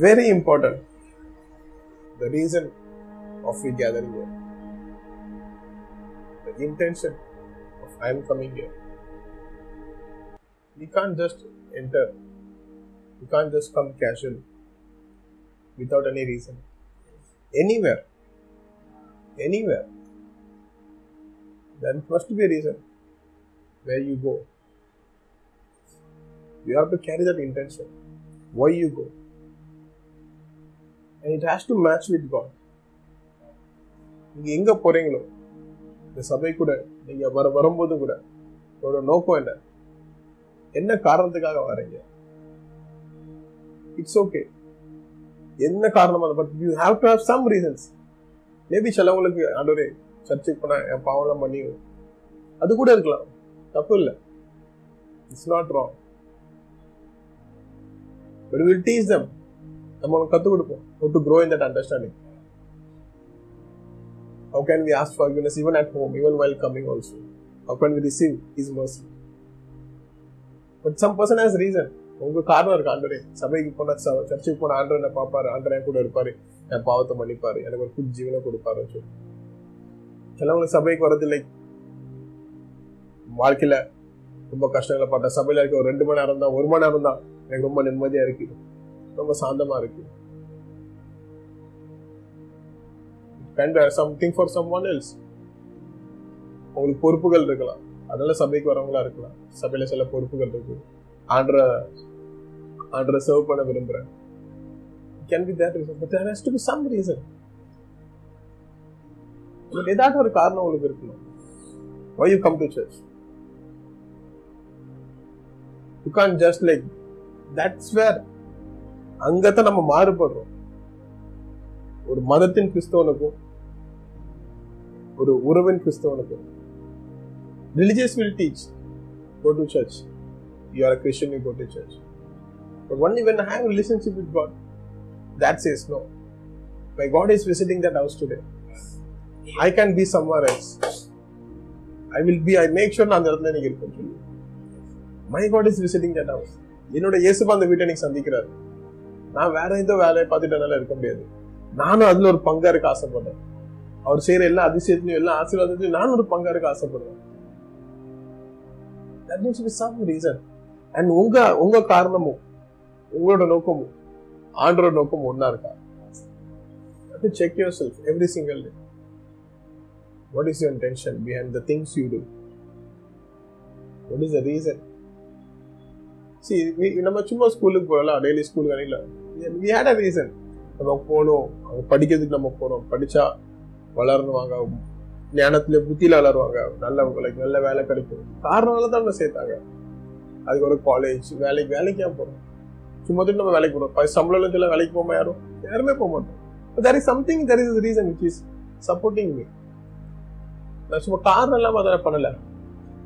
Very important. The reason of we gathering here. The intention of I am coming here. We can't just enter. We can't just come casual without any reason. Anywhere. Anywhere. There must be a reason where you go. You have to carry that intention. Why you go. And it has to match with God. நீங்கள் எங்கே போகிறீங்களோ இந்த சபை கூட நீங்கள் வர வரும்போது கூட உங்களோட நோக்கம் என்ன? என்ன காரணத்துக்காக வரீங்க இட்ஸ் ஓகே என்ன காரணம் but you have to have some reasons maybe சிலவங்களுக்கு ஆண்டோரே சர்ச்சுக்கு போனால் என் பாவம்லாம் பண்ணி அது கூட இருக்கலாம். தப்பு இல்லை. It's not wrong but will teach them நம்ம அவனுக்கு கற்றுக் கொடுப்போம். How to grow in that understanding. How can we ask forgiveness even at home even while coming also? How can we receive his mercy? But some person has reason உங்க காரணம் இருக்கு ஆண்டரே சபைக்கு போனா சர்ச்சுக்கு போன ஆண்டர் என்ன பார்ப்பாரு. ஆண்டர் என் கூட இருப்பாரு. என் பாவத்தை மன்னிப்பாரு. எனக்கு ஒரு புது ஜீவனை கொடுப்பாரு சொல்லி. சிலவங்களுக்கு சபைக்கு வரது வாழ்க்கையில ரொம்ப கஷ்டங்களை பார்த்தா சபையில இருக்க ஒரு ரெண்டு மணி நேரம் தான் ஒரு மணி நேரம் தான் எனக்கு ரொம்ப நிம்மதியா இருக்கு. ரொம்ப சாந்தமா இருக்கு. Something for someone else உங்களுக்கு பொறுப்புகள் இருக்கலாம். அதனால சபைக்கு வரவங்களா இருக்கலாம். சபையில சில பொறுப்புகள் இருக்கு. ஆண்டர ஆண்டர சர்வ் பண்ண விரும்புறேன். Can be that reason but has to be some reason but ஏதாச்சும் ஒரு காரணம் உங்களுக்கு இருக்கணும். Why you come to church you can just like that's where அங்கதான் நம்ம மாறுபடுறோம். ஒரு மதத்தின் கிறிஸ்தவனுக்கும் ஒரு உறவின் கிறிஸ்தவனுக்கும். Religious will teach go to church you are Christian you go to church but only when I have relationship with God that says no my God is visiting that house today I can be somewhere else I will be I make sure நான் அந்த இடத்துல எனக்கு இருக்கேன் சொல்லி my God is visiting that house என்னோட இயேசுபா அந்த வீட்டை எனக்கு சந்திக்கிறாரு. நான் வேற எந்த வேலையை பார்த்துட்டு என்னால இருக்க முடியாது. நானும் அதுல ஒரு பங்கா இருக்க ஆசைப்படுறேன். அவர் செய்யற எல்லா அதிசயத்திலையும் எல்லா ஆசீர்வாதத்திலையும் நானும் ஒரு பங்கா இருக்க ஆசைப்படுறேன். That means B some reason and உங்க உங்க காரணமும் உங்களோட நோக்கமும் ஆண்டரோட நோக்கமும் ஒன்னா இருக்கா? To check yourself every single day what is your tension behind the things you do what is the reason C நம்ம சும்மா ஸ்கூலுக்கு போகலாம் டெய்லி ஸ்கூலுக்கு அணில வி ஹேட் அ ரீசன் நம்ம போகணும் அவங்க படிக்கிறதுக்கு நம்ம போகிறோம் படித்தா வளரணுவாங்க ஞானத்தில் புத்தியில் வளருவாங்க. நல்லவங்களுக்கு நல்ல வேலை கிடைக்கும். காரணனால தான் நம்ம சேர்த்தாங்க. அதுக்கு ஒரு காலேஜ் வேலைக்கு வேலைக்கு ஏன் போகிறோம் சும்மா தான் நம்ம வேலைக்கு போகிறோம் சம்பளத்தில் வேலைக்கு போகாம யாரும்? யாருமே போக மாட்டோம். There is something there is reason which is supporting me நான் சும்மா காரணம் இல்லாமல் அதை பண்ணலை.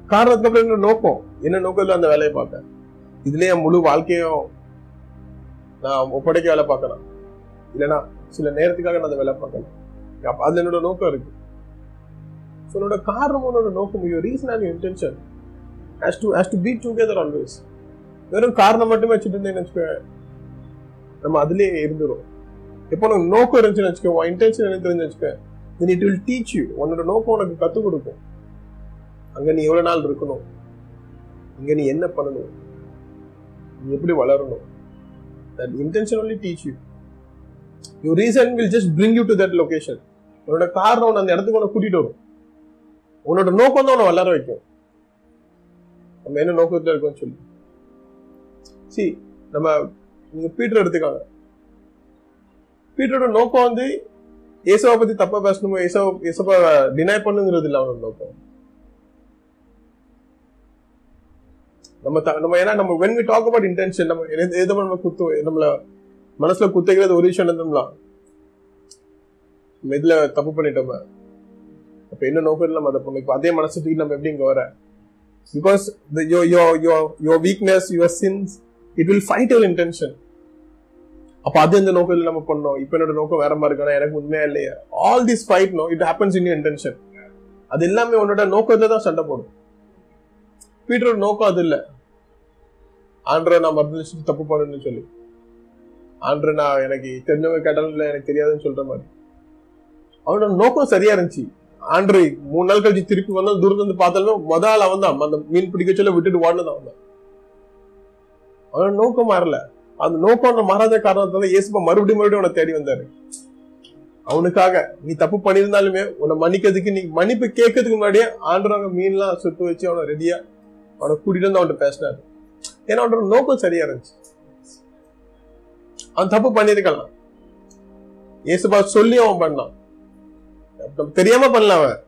காரணத்துக்கு அப்புறம் என்ன நோக்கம்? என்ன நோக்கத்தில் அந்த வேலையை பார்த்தேன்? இதுலேயே என் முழு வாழ்க்கையும் நான் ஒப்படைக்க வேலை பார்க்கலாம் இல்லைன்னா சில நேரத்துக்காக நான் அதை வேலை பார்க்கலாம் அது என்னோட நோக்கம் இருக்கு. ஸோ என்னோட காரணம் உன்னோட நோக்கம் you reason and intention has to has to beat together always வெறும் காரணம் மட்டுமே வச்சுட்டு இருந்தேன்னு வச்சுக்கோ நம்ம அதுலேயே இருந்துரும். எப்போ உனக்கு நோக்கம் இருந்துச்சுன்னு வச்சுக்கோ உன் இன்டென்ஷன் என்ன தெரிஞ்சு வச்சுக்கோ then it will teach you உன்னோட நோக்கம் உனக்கு கற்றுக் கொடுக்கும். அங்கே நீ எவ்வளோ நாள் இருக்கணும்? இங்கே நீ என்ன பண்ணணும்? நீ எப்படி வளரணும்? That intention only teach you you reason will just bring you to that location உன்னோட காரணம் உன்னை அந்த இடத்துக்கு உன்னை கூட்டிட்டு வரும். உன்னோட நோக்கம் தான் உன்னை வளர வைக்கும். நம்ம என்ன நோக்கத்துல இருக்கோம்னு சொல்லி. சி நம்ம நீங்க பீட்டர் எடுத்துக்காங்க. பீட்டரோட நோக்கம் வந்து ஏசோவை பத்தி தப்பா பேசணுமோ ஏசோ ஏசப்பா டினை பண்ணுங்கிறது இல்லை அவனோட நோக்கம். நம்ம த- நம்ம ஏன்னா நம்ம when we talk about intention நம்ம எது நம்ம குத்து நம்மள மனசுல குத்துக்கிறது ஒரு விஷயம் இருந்தோம்லாம் நம்ம இதுல தப்பு பண்ணிட்டோம். அப்ப என்ன நோக்கம் நம்ம அதை பண்ணோம் இப்போ அதே மனசு தூக்கி நம்ம எப்படி இங்க வர? Because your your your your weakness your sins it will fight your intention அப்ப அது இந்த நோக்கத்தில் நம்ம பண்ணோம் இப்போ என்னோட நோக்கம் வேற மாதிரி இருக்கா? எனக்கு உண்மையா இல்லையா? All this fight no it happens in intention அது எல்லாமே உன்னோட நோக்கத்துல தான் சண்டை போடும். பீட்டரோட நோக்கம் அது இல்லை. ஆண்ட்ர நான் மருந்து தப்பு பண்ணணும்னு சொல்லி. ஆண்ட்ர நான் எனக்கு தெரிஞ்சவங்க கேட்டாலும் இல்லை எனக்கு தெரியாதுன்னு சொல்ற மாதிரி. அவனோட நோக்கம் சரியா இருந்துச்சு. ஆண்ட்ரை மூணு நாள் கழிச்சு திருப்பி வந்தாலும் தூரத்துல இருந்து பார்த்தாலும் முத ஆள் அவன் தான். அந்த மீன் பிடிக்க சொல்ல விட்டுட்டு வாடினது அவன் தான். அவனோட நோக்கம் மாறல. அந்த நோக்கம் மாறாத காரணத்தால இயேசுப்பா மறுபடியும் மறுபடியும் அவனை தேடி வந்தாரு. அவனுக்காக நீ தப்பு பண்ணியிருந்தாலுமே உன்னை மன்னிக்கிறதுக்கு நீ மன்னிப்பு கேட்கறதுக்கு முன்னாடியே ஆண்டவங்க மீன்லாம் சுட்டு வச்சு அவனை ரெடியா அவனை கூட்டிட்டு வந்து அவன்கிட்ட பேசினாரு. ஏன்னா அவனோட நோக்கம் சரியா இருந்துச்சு. அவன் தப்பு பண்ணிருக்கலாம் ஏசுபா சொல்லி அவன் பண்ணான். தெரியாம பண்ணல அவன்.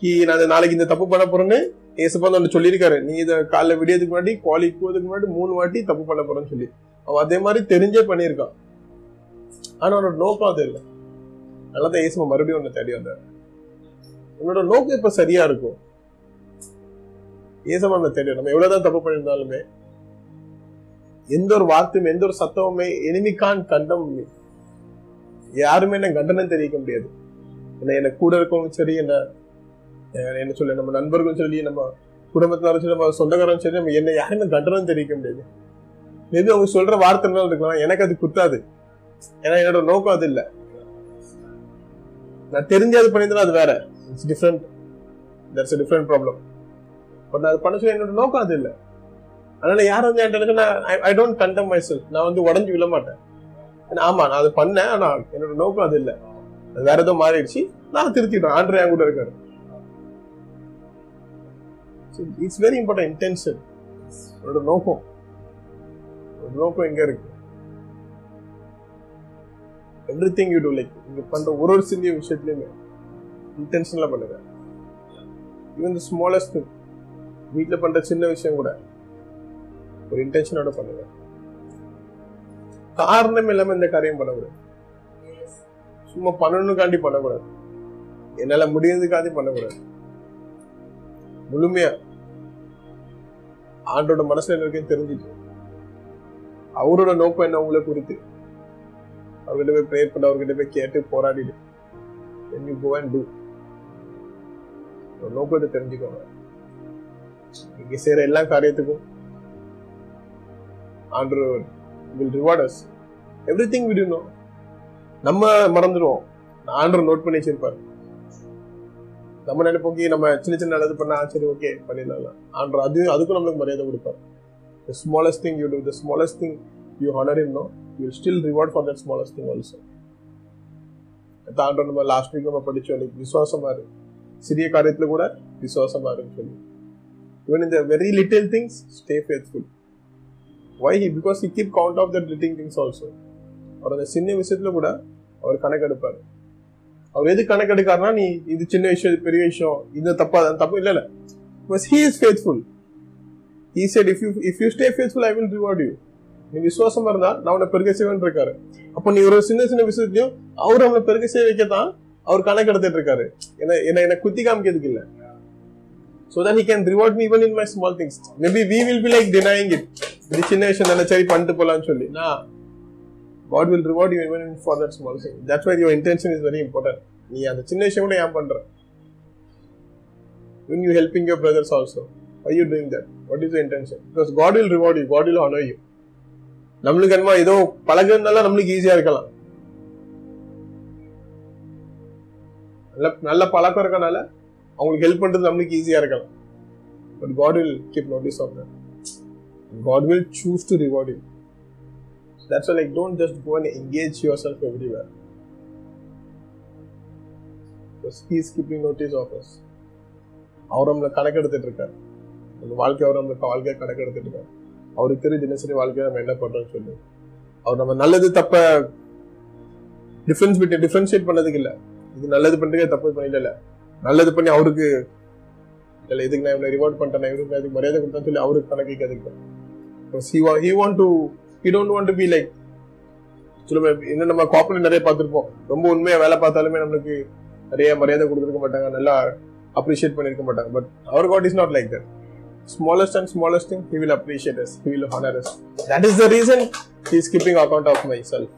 கி நான் நாளைக்கு இந்த தப்பு பண்ண போறேன்னு ஏசப்பா ஒன்று சொல்லியிருக்காரு. நீ இதை காலைல விடியதுக்கு முன்னாடி குவாலிக்கு போவதுக்கு முன்னாடி மூணு வாட்டி தப்பு பண்ண போறேன்னு சொல்லி. அவன் அதே மாதிரி தெரிஞ்சே பண்ணியிருக்கான். ஆனா அவனோட நோக்கம் அது இல்லை. அதனால ஏசுபா மறுபடியும் ஒன்று தேடி வந்தார். உன்னோட நோக்கம் இப்ப சரியா இருக்கும். ஏசப்பா நம்ம தேடி நம்ம எவ்வளவுதான் தப்பு பண்ணியிருந்தாலுமே எந்த ஒரு வார்த்தையும் எந்த ஒரு சத்தமுமே எனிமிக்கான் கண்டம் யாருமே என்ன கண்டனம் தெரிவிக்க முடியாது. என்ன என்ன கூட இருக்கவங்க சரி என்ன என்ன சொல்ல நம்ம நண்பர்களும் சரி நம்ம குடும்பத்தினரும் சரி நம்ம சொந்தக்காரரும் சரி நம்ம என்ன யாருமே கண்டனம் தெரிவிக்க முடியாது. மேபி அவங்க சொல்ற வார்த்தை என்ன இருக்கலாம். எனக்கு அது குத்தாது. ஏன்னா என்னோட நோக்கம் அது இல்ல. நான் தெரிஞ்சு அது பண்ணியிருந்தேன்னா அது வேற. It's different that's different problem but அது பண்ண சொல்லி என்னோட நோக்கம் அது இல்ல. அதனால யாரும் வந்து என்கிட்ட நான் ஐ டோன்ட் கண்டம் மை நான் வந்து உடஞ்சு விழ மாட்டேன். ஏன்னா, ஆமா நான் அதை பண்ணேன் ஆனா என்னோட நோக்கம் அது இல்ல. அது வேற ஏதோ மாறிடுச்சு. நான் திருத்திட்டேன். ஆண்டர் என் கூட இருக்காரு. இட்ஸ் வெரி இம்பார்ட்டன் இன்டென்ஷன் என்னோட நோக்கம். நோக்கம் எங்க இருக்கு. Everything you do like நீங்க பண்ற ஒரு ஒரு சிறிய விஷயத்துலயுமே இன்டென்ஷன்ல பண்ணுங்க. ஈவன் த ஸ்மாலஸ்ட் திங் வீட்டில் பண்ற சின்ன விஷயம் கூட. ஒரு இன்டென்ஷனோட பண்ணுங்க. காரணம் இல்லாம இந்த காரியம் பண்ணக்கூடாது. சும்மா பண்ணணுக்காண்டி பண்ணக்கூடாது. என்னால முடியறதுக்காண்டி பண்ணக்கூடாது. முழுமையா. ஆண்டோட மனசுல என்ன தெரிஞ்சுட்டு. அவரோட நோக்கம் என்ன உங்களை குறித்து. அவர்கிட்ட போய் ப்ரேயர் பண்ண அவர்கிட்ட போய் கேட்டு போராடிடு. Then யூ go and நோக்கத்தை தெரிஞ்சுக்கோங்க. இங்கே செய்கிற எல்லா காரியத்துக்கும் ஆண்டவர் will reward us everything விடணும் நோ நம்ம மறந்துடுவோம். ஆண்டர் நோட் பண்ணி வச்சிருப்பாரு. நம்ம நினைப்போம் நம்ம சின்ன சின்ன நல்லது பண்ணா சரி ஓகே பண்ணிடலாம். ஆண்டர் அது அதுக்கும் நம்மளுக்கு மரியாதை கொடுப்பாரு. The smallest thing you do the smallest thing you honour him no you still reward for that smallest thing also also. நம்ம லாஸ்ட் வீக் நம்ம படிச்சோம் விசுவாசமா இரு சிறிய காரியத்துல கூட விசுவாசமா இருக்குன்னு சொல்லி. Even in the very little things stay faithful. Why? He because he keep count of the little things also. அவர் அந்த சின்ன விஷயத்துல கூட அவர் கணக்கெடுப்பார். அவர் எது கணக்கெடுக்காருன்னா நீ இது சின்ன விஷயம் இது பெரிய விஷயம் இது தப்பா தப்பு. இல்லை இல்லை. Because he is faithful he said if you if you stay faithful I will reward you நீ விசுவாசமா இருந்தா நான் உன்னை பெருக செய்வேன் இருக்காரு. அப்போ நீ ஒரு சின்ன சின்ன விஷயத்தையும் அவர் அவனை பெருக செய்ய வைக்கத்தான் அவர் கணக்கு எடுத்துட்டு இருக்காரு. என்ன என்ன என்ன குத்தி காமிக்கிறதுக்கு இல்லை. So that he can reward me even in my small things maybe we will be like denying it இது சின்ன விஷயம் தானே சரி பண்ணிட்டு போலாம்னு சொல்லி நான் God will reward you even for that small thing. That's why your intention is very important. நீ அந்த சின்ன விஷயம் கூட ஏன் பண்ற when you helping your brothers also why you doing that what is the intention because god will reward you god will honor you நம்மளுக்கு என்னமோ ஏதோ பழகுறதுனால நம்மளுக்கு ஈஸியா இருக்கலாம் நல்ல நல்ல பழக்கம் இருக்கனால அவங்களுக்கு ஹெல்ப் பண்றது நம்மளுக்கு ஈஸியா இருக்கலாம். But God will keep notice of that God will choose to reward you that's like don't just go and engage yourself everywhere he is notice notice of அவர் நம்மளை கணக்கெடுத்துட்டு இருக்கார். நம்ம வாழ்க்கை அவர் நம்மளுக்கு வாழ்க்கையை கணக்கெடுத்துட்டு இருக்கார். அவருக்கு தெரியும் தினசரி வாழ்க்கையை நம்ம என்ன பண்றோம்னு சொல்லி. அவர் நம்ம நல்லது தப்ப டிஃபரன்ஸ் விட்டு டிஃபரன்ஷியேட் பண்ணதுக்கு இல்ல. இது நல்லது பண்றதுக்கே தப்பு பண்ணிடல நல்லது பண்ணி அவருக்கு இல்லை இதுக்கு நான் இவ்வளோ ரிவார்ட் பண்ணிட்டேன் இவருக்கு அதுக்கு மரியாதை கொடுத்தேன்னு சொல்லி அவருக்கு கணக்கு கேதுக்கிறேன் he wa- he want to he don't want to be like சில இன்னும் நம்ம காப்பில் நிறைய பார்த்துருப்போம். ரொம்ப உண்மையாக வேலை பார்த்தாலுமே நம்மளுக்கு நிறைய மரியாதை கொடுத்துருக்க மாட்டாங்க நல்லா அப்ரிஷியேட் பண்ணிருக்க மாட்டாங்க. But our God is not like that smallest and smallest thing he will appreciate us he will honour us that is the reason he is keeping account of myself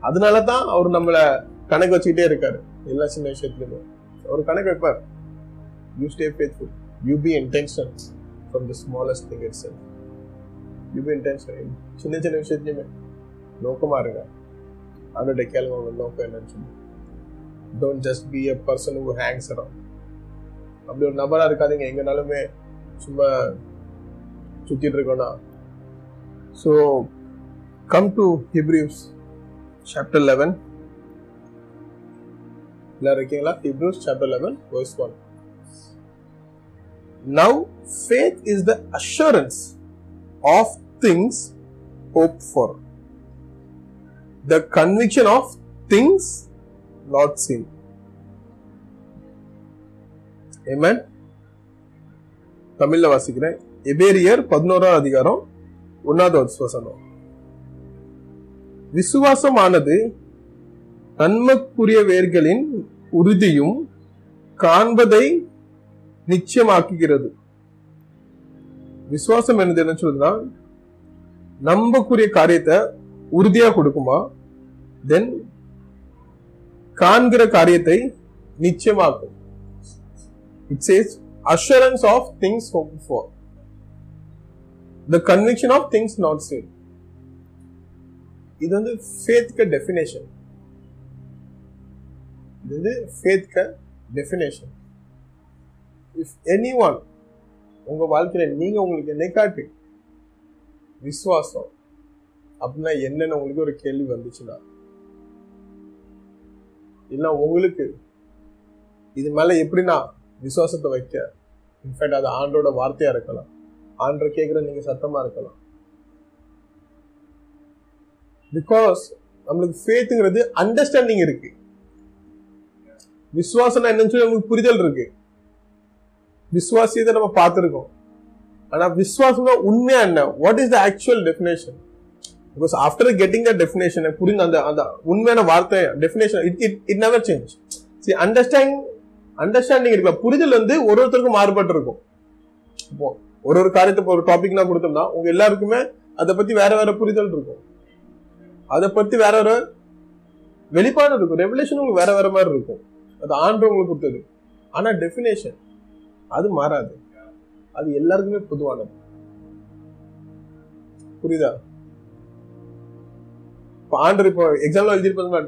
அதனால தான் அவர் நம்மளை கணக்கு வச்சுக்கிட்டே இருக்காரு. எல்லா சின்ன விஷயத்துலையுமே. அவர் கணக்கு வைப்பார். You stay faithful you be intention from the smallest thing it you be intention சின்ன சின்ன விஷயத்துலையுமே நோக்கமாக இருங்க. அவனுடைய கேள்வி அவங்க நோக்கம் என்னன்னு சொல்லி. Don't just be a person who hangs around அப்படி ஒரு நபராக இருக்காதீங்க. எங்கனாலுமே சும்மா சுற்றிட்டு இருக்கோன்னா so come to Hebrews chapter eleven எல்லாரும் இருக்கீங்களா Hebrews chapter eleven verse one now faith is the assurance of things hope for the conviction of things not seen amen தமிழ்ல வாசிக்கிறேன் எபேரியர் பதினோராம் அதிகாரம் ஒன்னாவது வசனம் விசுவாசமானது நன்மக்குரியவர்களின் உறுதியும் காண்பதை நிச்சயமாக்குகிறது. விசுவாசம் என்னது என்ன சொல்லுதுன்னா நம்பக்கூடிய காரியத்தை உறுதியா கொடுக்குமா? தென் காண்கிற காரியத்தை நிச்சயமாக்கும். It says assurance of things hope for the conviction of things not seen இது வந்து ஃபேத்க டெஃபினேஷன் இது வந்து ஃபேத்க டெஃபினேஷன் இஃப் எனி ஒன் உங்கள் வாழ்க்கையில நீங்க உங்களுக்கு என்னை காட்டு விசுவாசம் அப்படின்னா என்னென்னு உங்களுக்கு ஒரு கேள்வி வந்துச்சுன்னா இல்லை உங்களுக்கு இது மேலே எப்படின்னா விசுவாசத்தை வைக்க? இன்ஃபேக்ட் அது ஆண்டோட வார்த்தையாக இருக்கலாம். ஆண்டரை கேட்குற நீங்கள் சத்தமாக இருக்கலாம். பிகாஸ் நம்மளுக்கு ஃபேத்துங்கிறது அண்டர்ஸ்டாண்டிங் இருக்குது விசுவாசம் என்னன்னு சொல்லி நமக்கு புரிதல் இருக்கு. விசுவாசியத்தை நம்ம பார்த்துருக்கோம். ஆனா விசுவாசம்னா உண்மையா என்ன? What is the actual definition because after getting the definition புரிந்த அந்த அந்த உண்மையான வார்த்தை definition it it it never change see understand understanding இருக்கல புரிதல் வந்து ஒரு ஒருத்தருக்கும் மாறுபட்டு இருக்கும் இப்போ ஒரு ஒரு காரியத்தை இப்போ ஒரு டாபிக்னா கொடுத்தோம்னா உங்க எல்லாருக்குமே அதை பத்தி வேற வேற புரிதல் இருக்கும். அதை பத்தி வேற வேற வெளிப்பாடு இருக்கும். ரெவலேஷன் உங்களுக்கு வேற வேற மாதிரி இருக்கும். அது ஆண்டு உங்களுக்கு கொடுத்தது ஆனால் டெஃபினேஷன் அது மாறாது. அது எல்லாருக்குமே பொதுவானது. புரியுதா? இப்போ ஆண்டர் இப்போ எக்ஸாம்ல எழுதிருப்பாங்க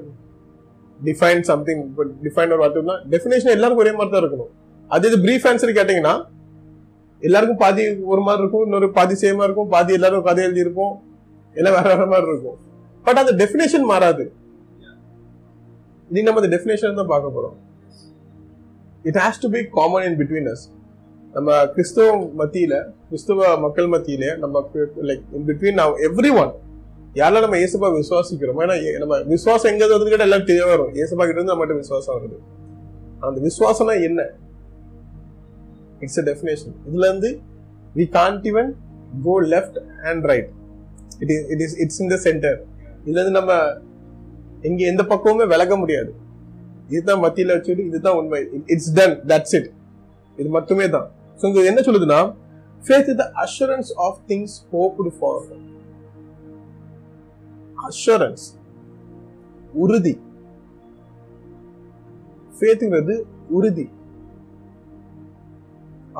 டிஃபைன் சம்திங் இப்போ டிஃபைன் ஒரு வார்த்தைனா டெஃபினேஷன் எல்லாருக்கும் ஒரே மாதிரி தான் இருக்கணும். அது இது ப்ரீஃப் ஆன்சர் கேட்டிங்கன்னா எல்லாருக்கும் பாதி ஒரு மாதிரி இருக்கும் இன்னொரு பாதி சேமா இருக்கும் பாதி எல்லாரும் கதை எழுதியிருப்போம் எல்லாம் வேற வேற மாதிரி இருக்கும். பட் அந்த டெஃபினேஷன் மாறாது. இன்னைக்கு நம்ம இந்த டெஃபினேஷன் தான் பார்க்க போறோம். It has to be common in between us நம்ம கிறிஸ்தவ மத்தியில கிறிஸ்தவ மக்கள் மத்தியில நம்ம like in between now everyone யாரெல்லாம் நம்ம ஏசப்பா விசுவாசிக்கிறோம் ஏன்னா நம்ம விசுவாசம் எங்க வந்து கேட்டால் எல்லாம் தெரிய வரும். ஏசப்பா கிட்ட இருந்து நம்மகிட்ட விசுவாசம் வருது. அந்த விசுவாசம்னா என்ன? இட்ஸ் அ டெஃபினேஷன் இதுல இருந்து we can't even go left and right it is it is it's in the centre இதுல இருந்து நம்ம எங்க எந்த பக்கமுமே விலக முடியாது. இதுதான் மத்தியில வச்சுட்டு இதுதான் உண்மை. இட்ஸ் டன் தட்ஸ் இட் இது மட்டுமே தான். ஸோ இங்க என்ன சொல்லுதுன்னா faith the assurance of things hoped for assurance உறுதி. ஃபேத்துங்கிறது உறுதி.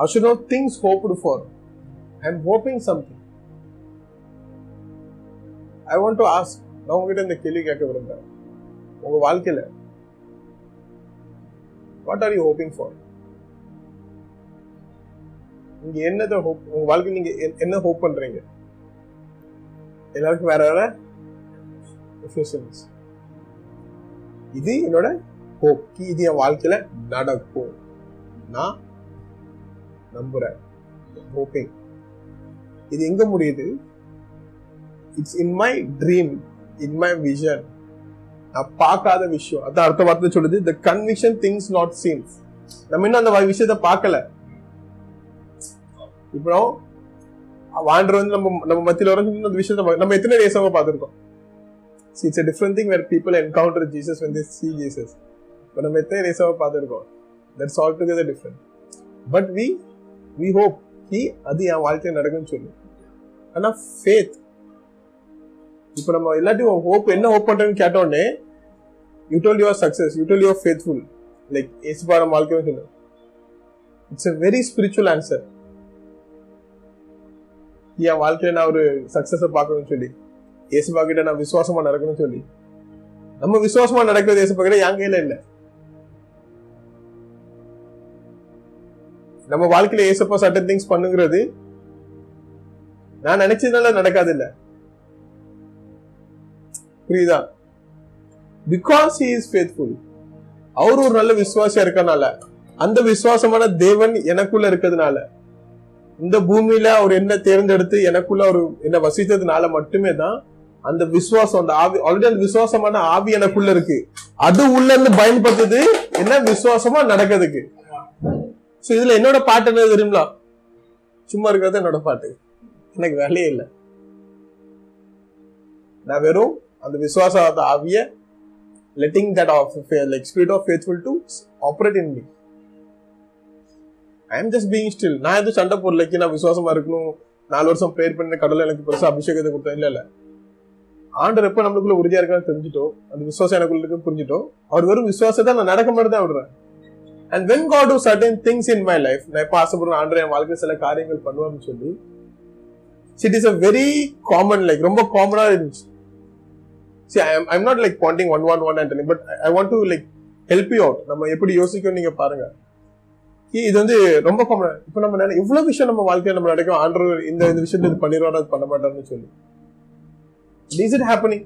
Assure of things hoped for I am hoping something I want to ask நான் உங்ககிட்ட இந்த கேள்வி கேட்க விரும்புறேன். உங்க வாழ்க்கையில what are you hoping for நீங்க என்னத்தை ஹோப் உங்க வாழ்க்கை நீங்க என்ன ஹோப் பண்றீங்க? எல்லாருக்கும் வேற வேற definitions. இது என்னோட ஹோப் இது என் வாழ்க்கையில நடக்கும். நான் நம்புறேன். ஹோப்பிங் இது எங்க முடியுது? It's in my dream in my vision நான் பார்க்காத விஷயம். அதான் அடுத்த வார்த்தை சொல்லுது the conviction things not seen நம்ம இன்னும் அந்த விஷயத்த விஷயத்தை பார்க்கல. இப்போ வாண்டர் வந்து நம்ம நம்ம மத்தியில் வர அந்த விஷயத்த நம்ம- எத்தனை டேஸாக பார்த்துருக்கோம்? It's a different thing where people encounter Jesus when they see இப்போ நம்ம எத்தனை டேஸாக பார்த்துருக்கோம்? That's all together different but we we hope he அது என் வாழ்க்கையில் நடக்கும்னு சொல்லு. ஆனால் ஃபேத் இப்போ நம்ம எல்லாத்தையும் ஹோப் என்ன ஹோப் பண்றேன்னு கேட்டோடனே you told your success you told your faithful like ஏசுபா நம்ம வாழ்க்கையும் சொல்லு it's a very spiritual answer என் வாழ்க்கையில நான் ஒரு சக்சஸை பார்க்கணும்னு சொல்லி ஏசுபா கிட்ட நான் விசுவாசமா நடக்கணும்னு சொல்லி. நம்ம விசுவாசமா நடக்கிறது ஏசுபா கிட்ட என் கையில இல்லை. நம்ம வாழ்க்கையில ஏசப்பா சட்டன் திங்ஸ் பண்ணுங்கிறது நான் நினைச்சதுனால நடக்காது இல்லை. புரியுதா? பிகாஸ் ஹி இஸ் ஃபேத்ஃபுல் அவர் ஒரு நல்ல விசுவாசியா இருக்கனால அந்த விசுவாசமான தேவன் எனக்குள்ள இருக்கிறதுனால இந்த பூமியில அவர் என்ன தேர்ந்தெடுத்து எனக்குள்ள அவர் என்ன வசித்ததுனால மட்டுமே தான் அந்த விசுவாசம் அந்த ஆவி ஆல்ரெடி அந்த விசுவாசமான ஆவி எனக்குள்ள இருக்கு. அது உள்ள இருந்து பயன்படுத்துது என்ன விசுவாசமா நடக்கிறதுக்கு. சோ இதுல என்னோட பாட்டு என்ன தெரியுங்களா? சும்மா இருக்கிறது என்னோட பாட்டு. எனக்கு வேலையே இல்லை. நான் வெறும் அந்த விசுவாச ஆவிய letting that of like spirit of faithful to operate in me. I am just being still நான் எதுவும் சண்டை போடலைக்கு நான் விசுவாசமா இருக்கணும். நாலு வருஷம் ப்ரேயர் பண்ண கடவுள் எனக்கு பெருசாக அபிஷேகத்தை கொடுத்தேன். இல்லை இல்லை. ஆண்டர் எப்போ நம்மளுக்குள்ள உறுதியா இருக்கான்னு தெரிஞ்சுட்டோம். அந்த விசுவாசம் எனக்குள்ள இருக்குன்னு புரிஞ்சுட்டோம். அவர் வெறும் விசுவாசத்தை நான் நடக்க மாதிரி தான் விடுறேன். And when God do certain things in my life நான் இப்போ ஆசைப்படுறேன் ஆண்டர் என் வாழ்க்கை சில காரியங்கள் பண்ணுவார்னு சொல்லி it is a very common like ரொம்ப காமனாக இருந்துச்சு. See I am I'm not like pointing one one one and telling, but I, I want to like help you out. நம்ம எப்படி யோசிக்கணும் நீங்க பாருங்க. இது வந்து ரொம்ப காமன் இப்போ நம்ம நினை- எவ்வளவு விஷயம் நம்ம வாழ்க்கையில நம்ம நடக்கும். ஆண்டர் இந்த இந்த விஷயத்தை இது பண்ணிடுவாரு அது பண்ண மாட்டாருன்னு சொல்லி. இஸ் இட் ஹேப்பனிங்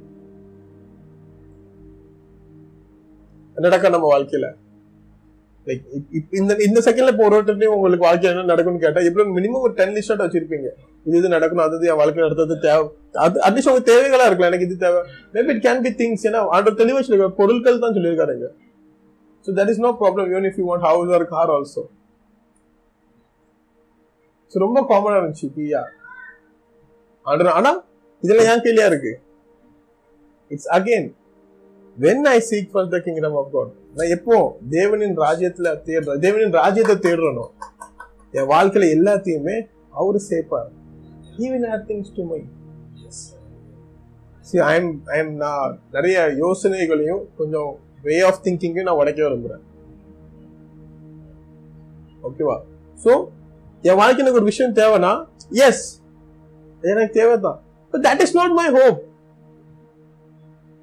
நடக்க நம்ம வாழ்க்கையில? லைக் இந்த இந்த செகண்ட்ல இப்போ ஒரு ஒருத்தரையும் உங்களுக்கு வாழ்க்கையில என்ன நடக்கும்னு கேட்டா எப்படி மினிமம் ஒரு டென் லிஸ்ட் வச்சிருப்பீங்க. இது இது நடக்கணும் அது என் வாழ்க்கை நடத்துறது தேவை. அது அட்லீஸ்ட் உங்க தேவைகளா இருக்கலாம். எனக்கு இது தேவை. Maybe it can be things ஏன்னா ஆண்டர் தெளிவா சொல்லிருக்காரு பொருட்கள் தான் சொல்லியிருக்காருங்க so that is no problem Yoon if you want house or car also so ரொம்ப காமனாக இருந்துச்சு பியா ஆண்டர் ஆனா இதுல ஏன் கேள்வியா இருக்கு? It's again when I seek for the kingdom of God நான் எப்போ தேவனின் ராஜ்யத்துல தேடுறேன் தேவனின் ராஜ்யத்தை தேடுறனும் என் வாழ்க்கையில எல்லாத்தையுமே அவரு சேர்ப்பார். Even are things to my see I am I நான் நிறைய யோசனைகளையும் கொஞ்சம் வே ஆஃப் திங்கிங்கையும் நான் உடைக்க விரும்புறேன். ஓகேவா ஸோ என் வாழ்க்கை எனக்கு ஒரு விஷயம் தேவைன்னா எஸ் எனக்கு தேவைதான். But that is not my hope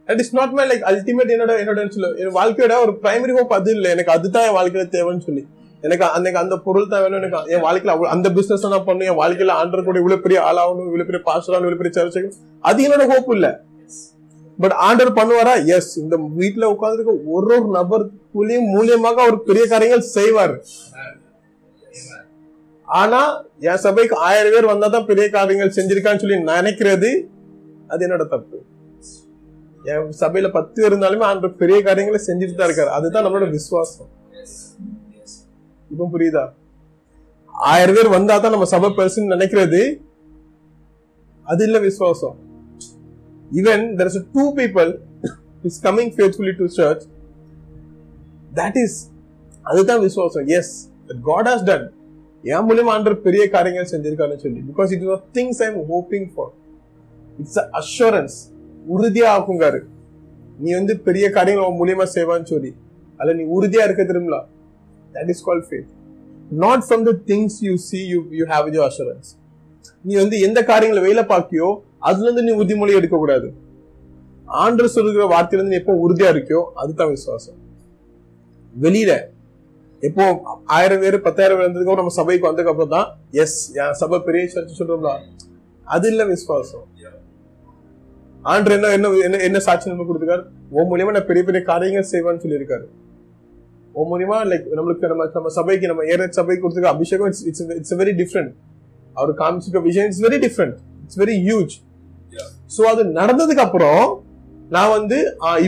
at is not my like ultimate என்னோட என்னோட சொல்ல என் வாழ்க்கையோட ஒரு பிரைமரி ஹோப் அது இல்லை. எனக்கு அதுதான் என் வாழ்க்கையில தேவைன்னு சொல்லி. எனக்கு அன்னைக்கு அந்த பொருள் தான் வேணும். எனக்கு என் வாழ்க்கையில அந்த பிசினஸ் நான் பண்ணும் என் வாழ்க்கையில ஆண்டர் கூட இவ்வளவு பெரிய ஆளாகணும் இவ்வளவு பெரிய பாஸ்டர் இவ்வளவு பெரிய சர்ச்சை அது என்னோட ஹோப் இல்ல. பட் ஆண்டர் பண்ணுவாரா? எஸ் இந்த வீட்டுல உட்கார்ந்துருக்க ஒரு ஒரு நபர் மூலியமாக அவர் பெரிய காரியங்கள் செய்வார். ஆனா என் சபைக்கு ஆயிரம் பேர் வந்தாதான் பெரிய காரியங்கள் செஞ்சிருக்கான்னு சொல்லி நினைக்கிறது அது என்னோட தப்பு. என் சபையில பத்து பேர் இருந்தாலுமே ஆண்டர் பெரிய காரியங்களை செஞ்சுட்டு தான் இருக்காரு. அதுதான் நம்மளோட விசுவாசம். இப்போ புரியுதா? ஆயிரம் பேர் வந்தா தான் நம்ம சபை பெருசுன்னு நினைக்கிறது. அது இல்ல விசுவாசம். Even there is two people is coming faithfully to church that is அதுதான் விசுவாசம். எஸ் காட் ஹாஸ் டன் என் மூலியமா ஆண்டர் பெரிய காரியங்கள் செஞ்சிருக்காருன்னு சொல்லி. Because it is things I am hoping for it's assurance உறுதியா ஆக்குங்காரு நீ வந்து பெரிய காரியங்கள் உன் மூலியமா செய்வான்னு சொல்லி. அதுல நீ உறுதியா இருக்க திரும்பல that is call faith not from the things you see you you have you assurance நீ வந்து எந்த காரியங்களை வெயில பார்க்கியோ அதுல இருந்து நீ உறுதிமொழி எடுக்க கூடாது. ஆண்டு சொல்லுகிற வார்த்தையில இருந்து நீ எப்போ உறுதியா இருக்கியோ அதுதான் விசுவாசம். வெளியில எப்போ ஆயிரம் பேர் பத்தாயிரம் பேர் இருந்ததுக்கு நம்ம சபைக்கு வந்ததுக்கு அப்புறம் தான் எஸ் என் சபை பெரிய சர்ச் சொல்றோம்ல அது இல்ல விசுவாசம். ஆண்டர் என்ன என்ன என்ன என்ன சாட்சி நம்ம கொடுத்துருக்காரு? உன் மூலியமா நான் பெரிய பெரிய காரியங்கள் செய்வான்னு சொல்லியிருக்காரு. உன் மூலியமா லைக் நம்மளுக்கு நம்ம நம்ம சபைக்கு நம்ம ஏற சபைக்கு கொடுத்துருக்க அபிஷேகம் it's it's it's very different அவர் காமிச்சிருக்க விஷயம் it's very different it's very huge so அது நடந்ததுக்கு அப்புறம் நான் வந்து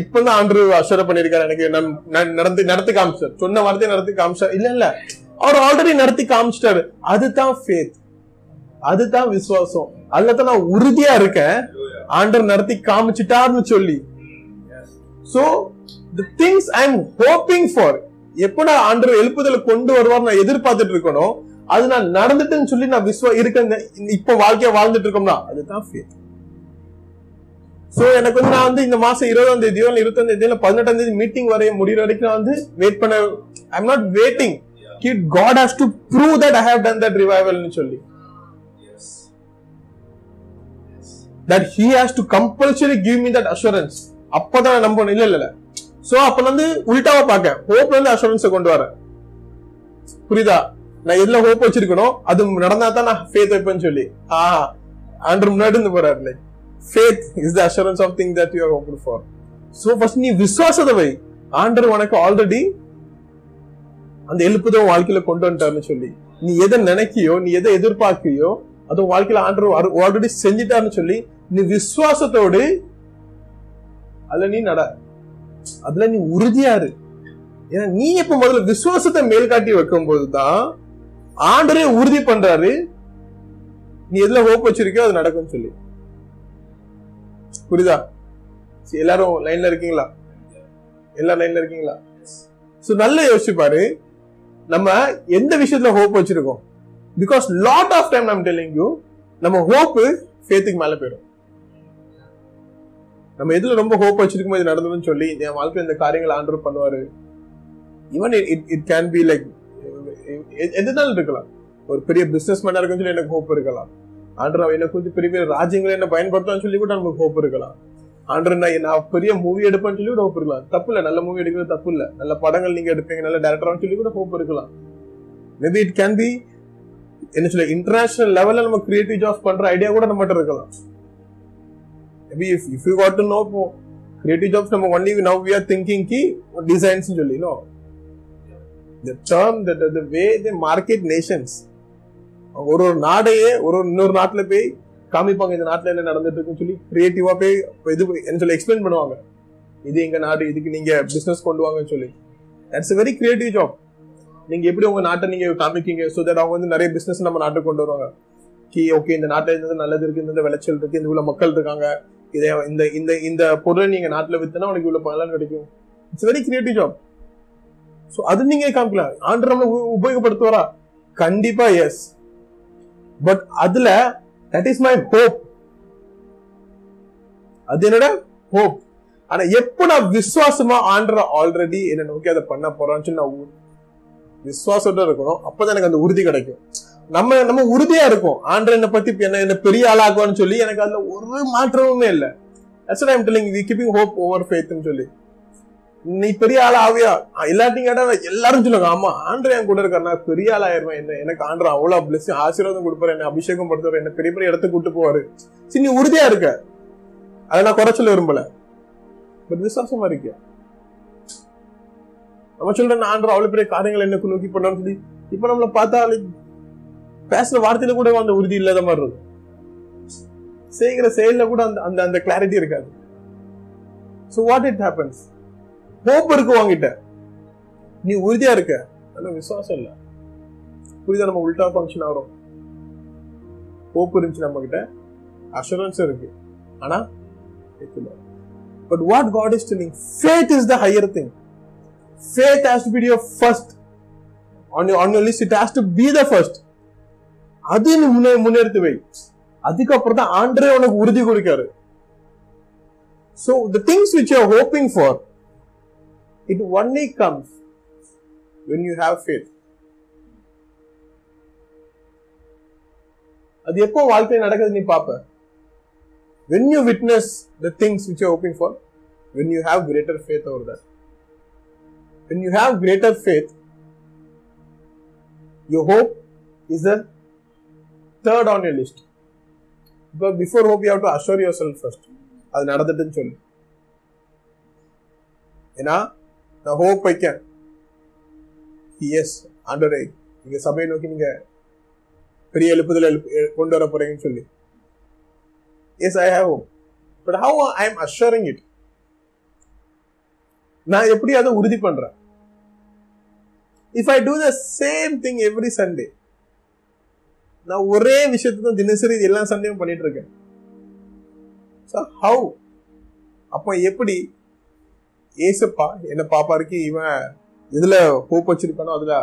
இப்பதான் ஆண்டு அஷர பண்ணிருக்காரு எனக்கு நான் நடந்து நடத்தி காமிச்சார். சொன்ன வார்த்தையை நடத்தி காமிச்சார். இல்ல இல்ல. அவர் ஆல்ரெடி நடத்தி காமிச்சிட்டாரு. அதுதான் ஃபேத் அதுதான் விசுவாசம். அதுலதான் நான் உறுதியா இருக்கேன். ஆண்டர் நடத்தி காமிச்சிட்டார்னு சொல்லி. So the things I am hoping for எப்ப நான் ஆண்டர் எழுப்புதல கொண்டு வருவார் நான் எதிர்பார்த்துட்டு இருக்கணும் அது நான் நடந்துட்டுன்னு சொல்லி நான் விஸ்வா இருக்கேங்க. இப்ப வாழ்க்கைய வாழ்ந்துட்டு இருக்கோம்னா அதுதான் faith. சோ எனக்கு வந்து நான் வந்து இந்த மாசம் இருபதாம் தேதியோ இல்ல இருபத்தாம் தேதியோ பதினெட்டாம் தேதி மீட்டிங் வரைய முடிகிற வரைக்கும் நான் வந்து வெயிட் பண்ண I am not waiting God has to prove that I have done that ரிவைவல்னு சொல்லி. That he has to compulsory give me that assurance அப்பதான் நம்பணும் இல்ல இல்ல இல்ல. சோ அப்ப வந்து உல்டாவா பாக்க ஹோப்ல இருந்து அஷூரன்ஸை கொண்டு வரேன். புரியுதா? நான் எதுல ஹோப் வச்சிருக்கணும் அது நடந்தா தான் நான் ஃபேத் வைப்பேன்னு சொல்லி. ஆ ஆண்டர் முன்னாடி இருந்து போறாரு like faith is the assurance of thing that you are hoped for so first நீ விசுவாசத்தை வை. ஆண்டர் உனக்கு ஆல்ரெடி அந்த எழுப்புதோ வாழ்க்கையில கொண்டு வந்துட்டாருன்னு சொல்லி. நீ எதை நினைக்கியோ நீ எதை எதிர்பார்க்கியோ அது வாழ்க்கையில ஆண்டர் ஆல்ரெடி செஞ்சிட்டாருன்னு சொல்லி நீ விசுவாசத்தோடு அதுல நீ நட. அதுல நீ உறுதியாரு ஏன்னா நீ எப்ப முதல்ல விசுவாசத்தை மேல் காட்டி வைக்கும் போதுதான் ஆண்டரே உறுதி பண்றாரு. நீ எதுல ஹோப் வச்சிருக்கியோ அது நடக்கும்னு சொல்லி. புரியுதா? சரி, எல்லாரும் லைன்ல இருக்கீங்களா? எல்லா லைன்ல இருக்கீங்களா? சோ நல்லா யோசிச்சு பாரு. நம்ம எந்த விஷயத்துல ஹோப் வச்சிருக்கோம்? பிகாஸ் லாட் ஆஃப் டைம் நம்ம டெல்லிங் யூ நம்ம ஹோப்பு ஃபேத்துக்கு மேல போயிடும். நம்ம எதுல ரொம்ப ஹோப் வச்சிருக்கோம் இது நடந்ததுன்னு சொல்லி என் வாழ்க்கையில் இந்த காரியங்கள் ஆண்டர் பண்ணுவாரு. Even it it can be like எதுனாலும் இருக்கலாம். ஒரு பெரிய பிசினஸ் மேனா இருக்குன்னு சொல்லி எனக்கு ஹோப் இருக்கலாம். ஆண்டர் என்ன கொஞ்சம் பெரிய பெரிய ராஜ்யங்களை என்ன பயன்படுத்தலாம்னு சொல்லி கூட நமக்கு ஹோப் இருக்கலாம். ஆண்டர் நான் நான் பெரிய மூவி எடுப்பேன்னு சொல்லி கூட ஹோப் இருக்கலாம். தப்பு இல்ல நல்ல மூவி எடுக்கிறது தப்பு இல்ல. நல்ல படங்கள் நீங்க எடுப்பீங்க நல்ல டேரக்டர்னு சொல்லி கூட ஹோப் இருக்கலாம். மேபி இட் கேன் பி என்ன சொல்ல இன்டர்நேஷனல் லெவல்ல நம்ம கிரியேட்டிவ் ஜாப் பண்ற ஐடியா கூட நம்மகிட்ட இருக்கலாம். Maybe if if you what to know creative jobs நம்ம only now we are thinking Ki designs சொல்லி no the term the the way they market nations. ஒரு ஒரு நாடையே ஒரு ஒரு இன்னொரு நாட்டில் போய் காமிப்பாங்க இந்த நாட்டில் என்ன நடந்துட்டு இருக்குன்னு சொல்லி கிரியேட்டிவாக போய் இது என்ன சொல்லி எக்ஸ்பிளைன் பண்ணுவாங்க. இது எங்கள் நாடு இதுக்கு நீங்க பிஸ்னஸ் கொண்டு வாங்கன்னு சொல்லி. தட்ஸ் வெரி கிரியேட்டிவ் ஜாப் நீங்க எப்படி உங்க நாட்டை நீங்கள் காமிக்கீங்க ஸோ தட் அவங்க வந்து நிறைய பிஸ்னஸ் நம்ம நாட்டுக்கு கொண்டு வருவாங்க. கி ஓகே இந்த நாட்டில் இருந்தது நல்லது இருக்குது இந்த விளைச்சல் இருக்குது இந்த உள்ள மக்கள் இருக்காங்க. இதே இந்த இந்த இந்த பொருளை நீங்க நாட்டுல வித்துனா உனக்கு இவ்வளவு பலன் கிடைக்கும். It's very creative job so அது நீங்க காமிக்கலாம் ஆண்டு நம்ம உபயோகப்படுத்துவாரா? கண்டிப்பா எஸ் பட் அதுல தட் இஸ் மை ஹோப் அது என்னோட? ஹோப் ஆனா எப்ப நான் விசுவாசமா ஆண்டர ஆல்ரெடி என்ன நோக்கி அதை பண்ண போறான்னு சொல்லி நான் விசுவாசத்தோட இருக்கணும். அப்பதான் எனக்கு அந்த உறுதி கிடைக்கும். நம்ம நம்ம உறுதியா இருக்கும். ஆண்டு என்ன பத்தி என்ன என்ன பெரிய ஆளாக்குவான்னு சொல்லி எனக்கு அதுல ஒரு மாற்றமுமே இல்லை. That's what telling we keeping hope over ஃபேத்னு சொல்லி. நீ பெரிய ஆளா ஆவியா எல்லாத்தையும் கேட்டா எல்லாரும் சொல்லுவாங்க ஆமா ஆண்டு என் கூட இருக்காரு நான் பெரிய ஆள் ஆயிருவேன் என்ன எனக்கு ஆண்டு அவ்வளவு பிளஸ் ஆசீர்வாதம் கொடுப்பாரு. என்ன அபிஷேகம் படுத்துவாரு. என்ன பெரிய பெரிய இடத்துக்கு கூட்டு போவாரு. சரி நீ உறுதியா இருக்க. அதை நான் குறைச்சல விரும்பல. பட் விசுவாசமா இருக்கியா? நம்ம சொல்றேன் ஆண்டு அவ்வளவு பெரிய காரியங்கள் எனக்கு நோக்கி பண்ணான்னு சொல்லி இப்ப நம்மள பார்த்தா பேசுற வார்த்தையில கூட அந்த உறுதி இல்லாத மாதிரி இருக்கும். செய்கிற செயல்ல கூட அந்த அந்த அந்த கிளாரிட்டி இருக்காது. So what it happens hope இருக்கு வாங்கிட்ட நீ உறுதியா இருக்க. ஆனா விசுவாசம் இல்ல. புரியுதா? நம்ம உல்டா ஃபங்க்ஷன் ஆகிறோம். ஹோப் இருந்துச்சு நம்ம கிட்ட அஷூரன்ஸ் இருக்கு. ஆனா but what God is telling faith is the higher thing faith has to be your first on your on your list it has to be the first அது நீ முன்னெடுத்து வை அதுக்கப்புறம் தான் ஆண்டரே உனக்கு உறுதி கொடுக்காரு so the things which you hoping for it only comes when you have faith அது எப்போ வாழ்க்கையில் நடக்குது நீ பார்ப்ப when you witness the things which you hoping for when you have greater faith over that when you have greater faith your hope is the third on your list because before hope you have to assure yourself first அது நடந்துட்டுன்னு சொல்லு ஏன்னா நான் hope வைக்கேன் S ஆண்டரே நீங்க சபையை நோக்கி நீங்க பெரிய எழுப்புதல் எழுப்பு கொண்டு வர போறீங்கன்னு சொல்லி yes I have hope but how I am assuring it நான் எப்படி அதை உறுதி பண்றேன்? If I do the same thing every Sunday நான் ஒரே விஷயத்துல தினசரி எல்லா சண்டையும் பண்ணிட்டு இருக்கேன் ஸோ ஹவு அப்போ எப்படி ஏசப்பா என்ன பாப்பாருக்கு இவன் இதுல ஹோப் வச்சிருக்கானோ அதுல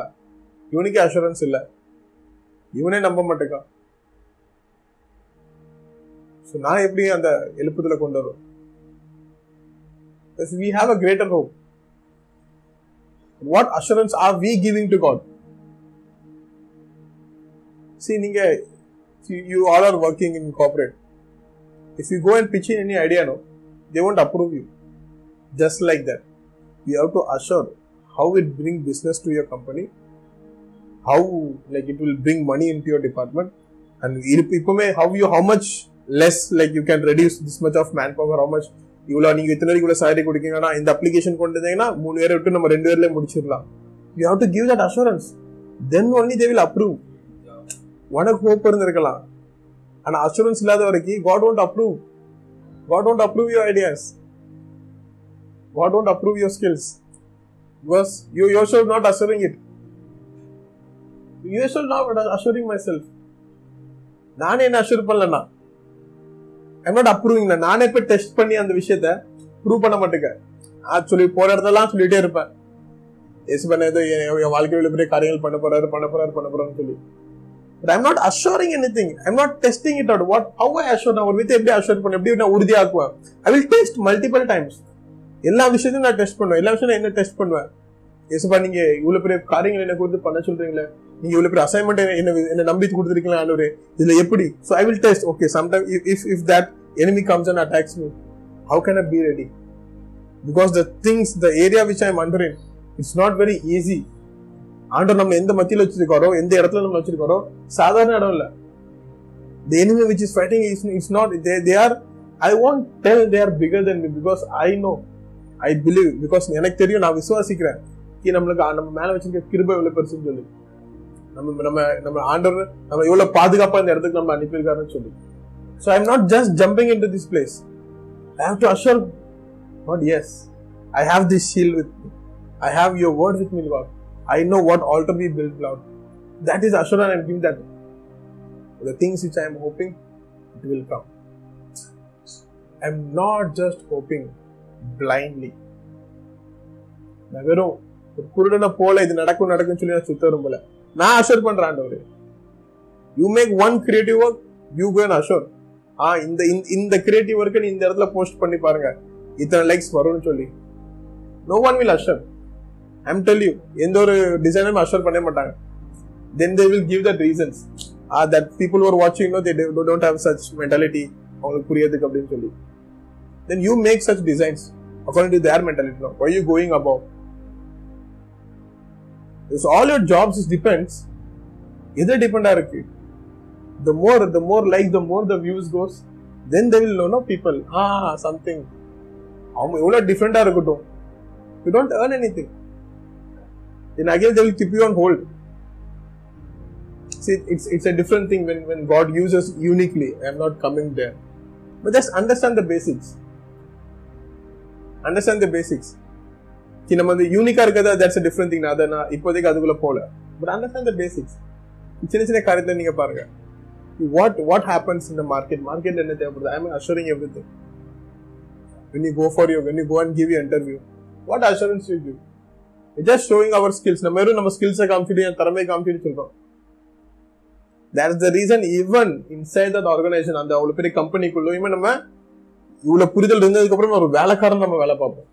இவனுக்கே அஷூரன்ஸ் இல்ல. இவனே நம்ப மாட்டேக்கான். ஸோ நான் எப்படி அந்த எழுப்புதல கொண்டு வருவேன்? Because we have a greater hope. What assurance are we giving to God? See, you all are working in corporate. If you go and pitch in any idea, no, they won't approve you. Just like that. You have to assure how it bring business to your company, how like it will bring money into your department, and how you how much less like you can reduce this much of manpower, how much இவ்வளவு நீங்க இத்தனை இவ்வளவு salary கொடுக்கீங்கன்னா இந்த application கொண்டு வந்தீங்கன்னா மூணு பேரை விட்டு நம்ம ரெண்டு பேர்லயே முடிச்சிடலாம். You have to give that assurance then only they will approve உனக்கு ஹோப் இருந்திருக்கலாம். ஆனா அஷூரன்ஸ் இல்லாத வரைக்கும் God won't approve God won't approve your ideas God won't approve your skills because you you're sure not assuring it you sure not assuring myself நானே என்ன assure பண்ணலண்ணா I'm not approving நானே போய் test பண்ணி அந்த விஷயத்த ப்ரூவ் பண்ண மாட்டேங்க. ஆக்சுவலி சொல்லி போற இடத்தெல்லாம் சொல்லிட்டே இருப்பேன். எஸ் பண்ண ஏதோ என் வாழ்க்கையில் பெரிய காரியங்கள் பண்ண போறாரு பண்ண போறாரு பண்ண போறாருன்னு சொல்லி. But I'm not assuring anything I'm not testing it out what how I assure நான் ஒரு வித் எப்படி அஷோர் பண்ண எப்படி நான் உறுதியாக்குவேன்? I will test multiple times எல்லா விஷயத்தையும் நான் டெஸ்ட் பண்ணுவேன். எல்லா விஷயம் என்ன டெஸ்ட் பண்ணுவேன்? எஸ்பா நீங்க இவ்வளவு பெரிய காரியங்கள் என்ன கொடுத்து பண்ண சொல்றீங்களே? நீங்க இவ்வளவு பேர் அசைன்மெண்ட் என்ன என்ன நம்பி கொடுத்துருக்கலாம் ஒரு இதுல எப்படி so I will test okay sometime if if that enemy comes and attacks me, how can I be ready? Because the things, the area which I under under in, it's not very easy. நம்ம எந்த மத்தியில் வச்சிருக்காரோ எந்த இடத்துல நம்ம வச்சிருக்காரோ சாதாரண இடம் இல்லை the enemy which is fighting is it's not they they are I want tell they are bigger then because I know I believe because எனக்கு தெரியும் நான் விசுவாசிக்கிறேன் கீ நம்மளுக்கு நம்ம மேலே வச்சிருக்க கிருபை எவ்வளோ பெருசுன்னு சொல்லி நம்ம நம்ம நம்ம ஆண்டவர் நம்ம எவ்வளவு பாதுகாப்பா இந்த இடத்துக்கு நம்ம அனுப்பியிருக்காருன்னு சொல்லி so i'm not just jumping into this place i have to assure god yes i have this shield with me i have your word with me lord I know what altar we built, Lord. That is assurance I'm giving that. The things which I am hoping, it will come. I'm not just hoping blindly. நான் வெறும் ஒரு குருடனை போல இது நடக்கும் நடக்கும் சொல்லி நான் சுத்த விரும்பல நான் அஷூர் பண்றேன் ஆண்டவரே. You make one creative work you gonna assure uh இந்த இந்த கிரியேட்டிவ் ஒர்க்கை நீ இந்த இடத்துல போஸ்ட் பண்ணி பாருங்க. இத்தனை லைக்ஸ் வரும்னு சொல்லி. No one will assure I'm tell you எந்த ஒரு டிசைனும் அஷர் பண்ண மாட்டாங்க. Then they will give that reasons that people are வாட்சிங் no they don't have such mentality அவங்களுக்கு புரியதுக்கு அப்படின்னு சொல்லி. Then you make such designs according to their mentality no you going above It's all your jobs is depends எது டிபெண்டா இருக்கு the more the more like the more the views goes then they will no no people ah something அவங்க எவ்வளவு டிஃப்ரெண்டா இருக்கட்டும் you don't earn anything then again they will keep you on hold. See, it's it's a different thing when, when God uses uniquely. I am not coming there. But just understand the basics. Understand the basics. See, நம்ம வந்து யூனிக்கா இருக்கிறதா that's different thing அதை நான் இப்போதைக்கு அதுக்குள்ள போல. But understand the basics சின்ன சின்ன காரியத்தை நீங்க பாருங்க. வாட் வாட் ஹேப்பன்ஸ் இந்த மார்க்கெட் மார்க்கெட்ல என்ன தேவைப்படுது? I am assuring everything when you go for you when you go and give you interview what assurance you give just showing our skills நம்ம வெறும் நம்ம ஸ்கில்ஸை காமிச்சிட்டு என் திறமை காமிச்சிட்டு சொல்றோம். That is the reason even inside that organisation அந்த அவ்வளோ பெரிய கம்பெனிக்குள்ளயுமே நம்ம இவ்வளவு புரிதல் இருந்ததுக்கப்புறம் ஒரு வேலைக்காரன் நம்ம வேலை பார்ப்போம்.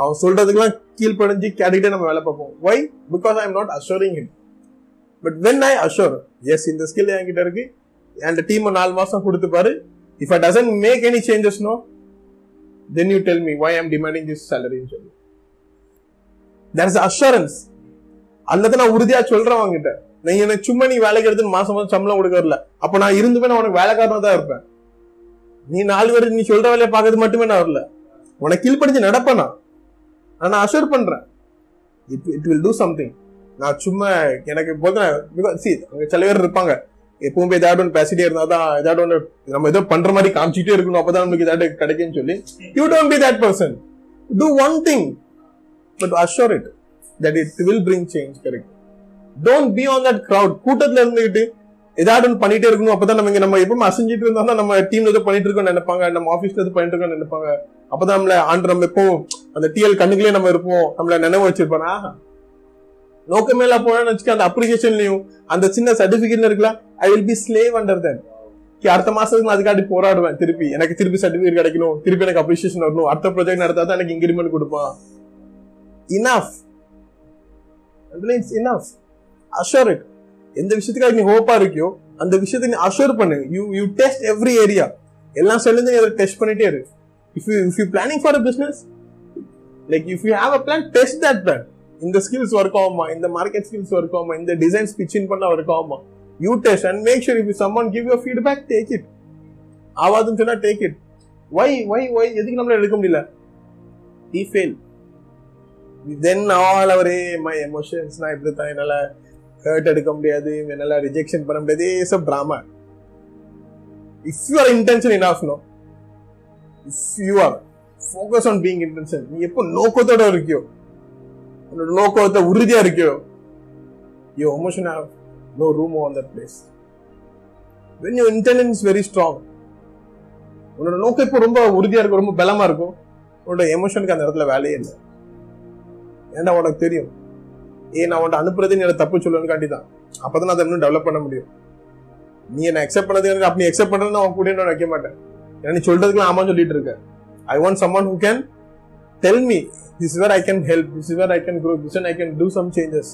அவன் சொல்றதுக்கெல்லாம் கீழ்ப்படைஞ்சு கேட்டுக்கிட்டே நம்ம வேலை பார்ப்போம். Why because I am not assuring him but when I assure yes இந்த ஸ்கில் என்கிட்ட இருக்கு. அந்த டீம் நாலு மாசம் கொடுத்துப்பாரு if I doesn't make any changes no then you tell me why I'm demanding this சேலரின்னு சொல்லி. தேர் இஸ் அஷூரன்ஸ் அல்லது நான் உறுதியா சொல்றேன் அவங்கிட்ட நீ எனக்கு சும்மா நீ வேலைக்கு எடுத்து மாசம் மாசம் சம்பளம் கொடுக்கறல அப்ப நான் இருந்துமே நான் உனக்கு வேலைக்காரனா தான் இருப்பேன். நீ நாலு பேர் நீ சொல்ற வேலையை பார்க்கறது மட்டுமே நான் வரல. உனக்கு கீழ்படிஞ்சு நடப்பேனா நான். நான் அஷூர் பண்றேன். It it will do something நான் சும்மா எனக்கு போதும் சி அங்கே சில பேர் இருப்பாங்க. எப்பவுமே ஏதாவது ஒன்று பேசிட்டே இருந்தா தான் ஏதாவது ஒன்று நம்ம ஏதோ பண்ற மாதிரி காமிச்சிட்டே இருக்கணும். அப்பதான் நமக்கு ஏதாவது கிடைக்கும்னு சொல்லி you don't be that person do one thing but assure it that it will bring change correct don't be on that crowd. கூட்டத்தில் இருந்துகிட்டு ஏதாவது ஒன்று பண்ணிட்டே இருக்கணும். அப்பதான் நம்ம இங்க நம்ம எப்பவுமே அசைஞ்சிட்டு இருந்தா நம்ம டீம்ல எதுவும் பண்ணிட்டு இருக்கோம்னு நினைப்பாங்க. நம்ம ஆபீஸ்ல எதுவும் பண்ணிட்டு இருக்கோம் நினைப்பாங்க. அப்பதான் நம்மள ஆண்டு நம்ம எப்போ அந்த டிஎல் கண்ணுக்குள்ளே நம்ம இருப்போம். நம்மள நினைவு வச்சிருப்பானா? நோக்கமேல போனோம்னு வச்சுக்க அந்த அப்ரிசியேஷன்லயும் அந்த சின்ன சர்டிபிகேட்ல இருக்கலாம் I will be slave under that அடுத்த மாசத்துக்கு நான் அதுக்காண்டி போராடுவேன் திருப்பி. எனக்கு திருப்பி சர்டிபிகேட் கிடைக்கணும். திருப்பி எனக்கு அப்ரிசியேஷன் வரணும். அடுத்த ப்ராஜெக்ட் நடத்தா தான் எனக்கு இன்கிரிமெண்ட் கொடுப்பான். இனஃப் இனஃப் அஷோர் இட் எந்த விஷயத்துக்காக நீ ஹோப்பா இருக்கியோ அந்த விஷயத்தை நீ அஷூர் பண்ணு. You you test every area எல்லாம் நீ அதை டெஸ்ட் பண்ணிட்டே இரு. If you if you planning for a business like if you have a plan test that plan இந்த ஸ்கில்ஸ் ஒர்க் ஆகுமா? இந்த மார்க்கெட் ஸ்கில்ஸ் ஒர்க் ஆகுமா? இந்த டிசைன்ஸ் பிச்சின் பண்ண ஒர்க் ஆகுமா? You test and make sure if someone give you feedback take it ஆவாதுன்னு சொன்னா take it why வை வை எதுக்கு நம்மளால எடுக்க முடியல? ஈ ஃபெயில் தென் ஆல் அவரே மை எமோஷன்ஸ் நான் இப்படி தான் என்னால ஹர்ட் எடுக்க முடியாது என்னால ரிஜெக்ஷன் பண்ண முடியாது is a drama if you are intention enough no if you are focus on being intention நீ எப்போ நோக்கத்தோட இருக்கியோ உன்னோட நோக்கத்தை உறுதியா இருக்கியோ your emotion have no room on that place when you intelligence very strong உன்னோட நோக்கம் இப்போ ரொம்ப உறுதியா இருக்கும் ரொம்ப பலமா இருக்கும் உன்னோட எமோஷனுக்கு அந்த இடத்துல வேலையே இல்லை. ஏன்னா உனக்கு தெரியும்? ஏ நான் உன்ட்ட அனுப்புறது நீ தப்பு சொல்லுவேன்னு காட்டி தான் அப்பதான் நான் அதை இன்னும் டெவலப் பண்ண முடியும். நீ என்ன அக்செப்ட் பண்ணது எனக்கு அப்படி அக்செப்ட் பண்றது நான் கூட நான் வைக்க மாட்டேன். ஏன்னா நீ சொல்றதுக்குலாம் ஆமா சொல்லிட்டு இருக்க. I want someone who can tell me this where I can help this where I can grow this I can do some changes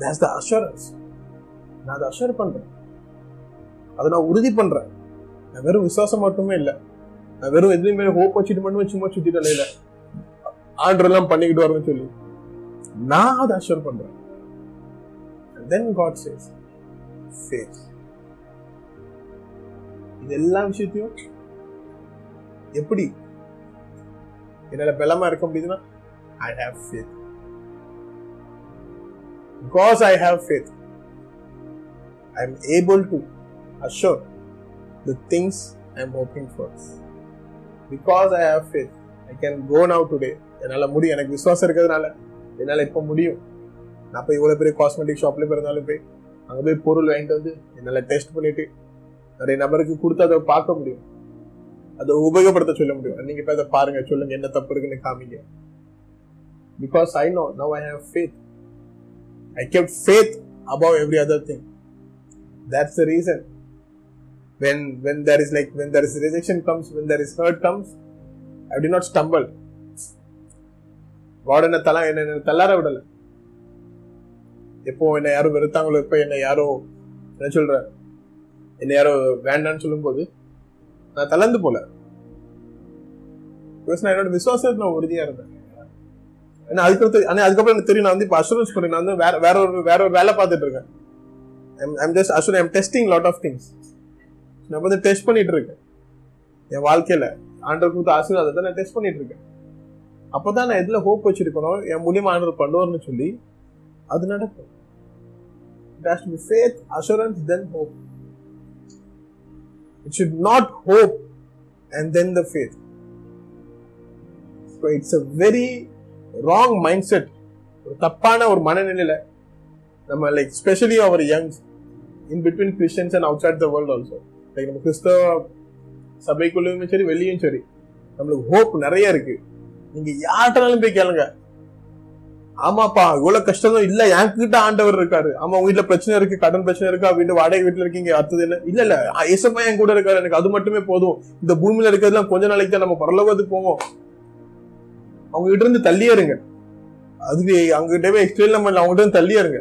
that's the assurance நான் அதை அஷூர் பண்றேன். அதை நான் உறுதி பண்றேன். நான் வெறும் விசுவாசம் மட்டுமே இல்லை. நான் வெறும் எதுலையுமே ஹோப் வச்சுட்டு மட்டுமே சும்மா சுத்திட்டு இல்லை ஆர்டர் எல்லாம் பண்ணிக்கிட்டு வரேன்னு சொல்லி. நான் அதை அஷூர் பண்றேன். தென் காட் சேஸ் ஃபேஸ் இது எல்லா விஷயத்தையும் எப்படி? என்னால பலமா இருக்க முடியுதுன்னா I have faith because I have faith I am able to assure the things I am hoping for because I have faith I can go now today என்னால் முடியும். எனக்கு விசுவாசம் இருக்கிறதுனால என்னால் இப்போ முடியும். நான் போய் இவ்வளோ பெரிய காஸ்மெட்டிக் ஷாப்ல பிறந்தாலும் போய் அங்கே போய் பொருள் வாங்கிட்டு வந்து என்னால் டெஸ்ட் பண்ணிட்டு நிறைய நபருக்கு கொடுத்து அதை பார்க்க முடியும். அதை உபயோகப்படுத்த சொல்ல முடியும். நீங்க இப்போ அதை பாருங்க சொல்லுங்க என்ன தப்பு இருக்குன்னு காமிங்க. Because I know now I have faith I kept faith above every other thing that's the reason when when there is like when there is rejection comes when there is hurt comes i did not stumble. வார்டனை என்ன தலா என்ன தள்ளார விடல. எப்போ என்ன யாரும் வெறுத்தாங்களோ எப்போ என்ன யாரோ என்ன சொல்ற? என்ன யாரோ வேண்டாம்னு சொல்லும்போது நான் தளர்ந்து போல. நான் என்னோட விசுவாசத்துல நான் உறுதியா இருந்தேன். ஏன்னா அதுக்கப்புறம் ஆனா அதுக்கப்புறம் எனக்கு தெரியும் நான் வந்து இப்போ அஷூரன்ஸ் பண்ணி நான் வந்து வேற வேற ஒரு வேற ஒரு வேலை பார்த்துட்டு இருக்கேன். I'm just assure I'm testing lot of things நான் வந்து டெஸ்ட் பண்ணிட்டு இருக்கேன். என் வாழ்க்கையில ஆண்டவர் கொடுத்த ஆசீர்வாதத்தை நான் டெஸ்ட் பண்ணிட்டு இருக்கேன். அப்பதான் நான் எதில் ஹோப் வச்சுருக்கணும் என் மூலியமாக ஆண்டவர் பண்ணுவார்னு சொல்லி அது நடக்கும். It has to be faith assurance then hope it should not hope and then the faith so it's a very wrong mindset ஒரு தப்பான ஒரு மனநிலையில் நம்ம like specially our youngs in between Christians and outside the world also like நம்ம கிறிஸ்தவ சபைக்குள்ளேயுமே சரி வெளியும் சரி நம்மளுக்கு ஹோப் நிறைய இருக்குது நீங்க யார்கிட்டனாலும் போய் கேளுங்க. ஆமாப்பா இவ்வளவு கஷ்டம் இல்ல. என்கிட்ட ஆண்டவர் இருக்காரு. ஆமா உங்க வீட்டுல பிரச்சனை இருக்கு கடன் பிரச்சனை இருக்கா? வீட்டு வாடகை வீட்டுல இருக்கீங்க அடுத்தது என்ன? இல்ல இல்ல. ஏசப்பா என் கூட இருக்காரு. எனக்கு அது மட்டுமே போதும். இந்த பூமியில இருக்கிறதுலாம் கொஞ்ச நாளைக்கு தான் நம்ம பரலோகத்துக்கு போவோம். அவங்க கிட்ட இருந்து தள்ளியே இருங்க அதுக்கு அவங்க கிட்ட போய் எக்ஸ்பிளைன் பண்ணல. அவங்க கிட்ட இருந்து தள்ளியே இருங்க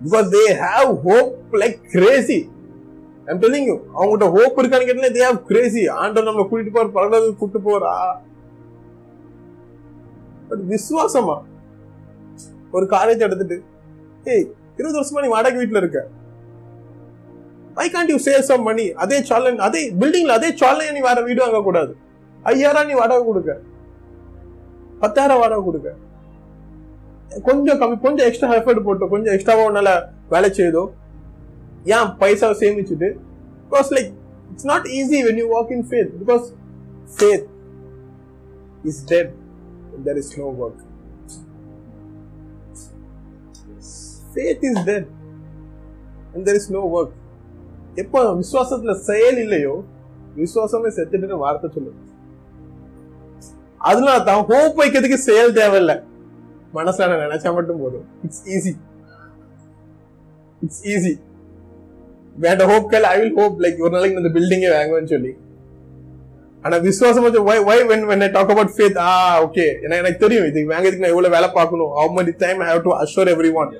because they have hope like crazy I'm telling you அவங்ககிட்ட ஹோப் இருக்கான்னு கேட்டா தே ஹாவ் கிரேசி ஆண்டவர் நம்மளை கூட்டிட்டு போற பரலோகத்துக்கு கூட்டிட்டு போறா பட் விசுவாசமா? ஒரு காலேஜ் எடுத்துட்டு ஏய் இருபது வருஷமா நீ வாடகை வீட்டுல இருக்க. I can't you save some money அதே சாலன் அதே பில்டிங்ல அதே சாலன் நீ வேற வீடு வாங்க கூடாது. ஐயாயிரம் நீ வாடகை கொடுக்க. பத்தாயிரம் வாடகை கொடுக்க. கொஞ்சம் கம்மி கொஞ்சம் எக்ஸ்ட்ரா எஃபர்ட் போட்டு கொஞ்சம் எக்ஸ்ட்ராவா உன்னால வேலை செய்தோ? ஏன் பைசா சேமிச்சுட்டு? Because like it's not easy when you walk in faith because faith is dead there is no work. Faith is dead and there is no work. எப்போ விசுவாசத்துல செயல் இல்லையோ விசுவாசமே செத்துட்டுன்னு வார்த்தை சொல்லு அதனால தான் ஹோப் வைக்கிறதுக்கு செயல் தேவையில்லை. மனசுல நான் நினைச்சா மட்டும் போதும். இட்ஸ் ஈஸி இட்ஸ் ஈஸி வேண்ட ஹோப் கேள். ஐ வில் ஹோப் லைக் ஒரு நாளைக்கு இந்த பில்டிங்கே வாங்குவேன்னு சொல்லி. ஆனா விசுவாசம் வை why when when I talk about faith ah okay ஏன்னா எனக்கு தெரியும் இது வாங்கிறதுக்கு நான் எவ்வளவு வேலை பார்க்கணும். How much time I have to assure everyone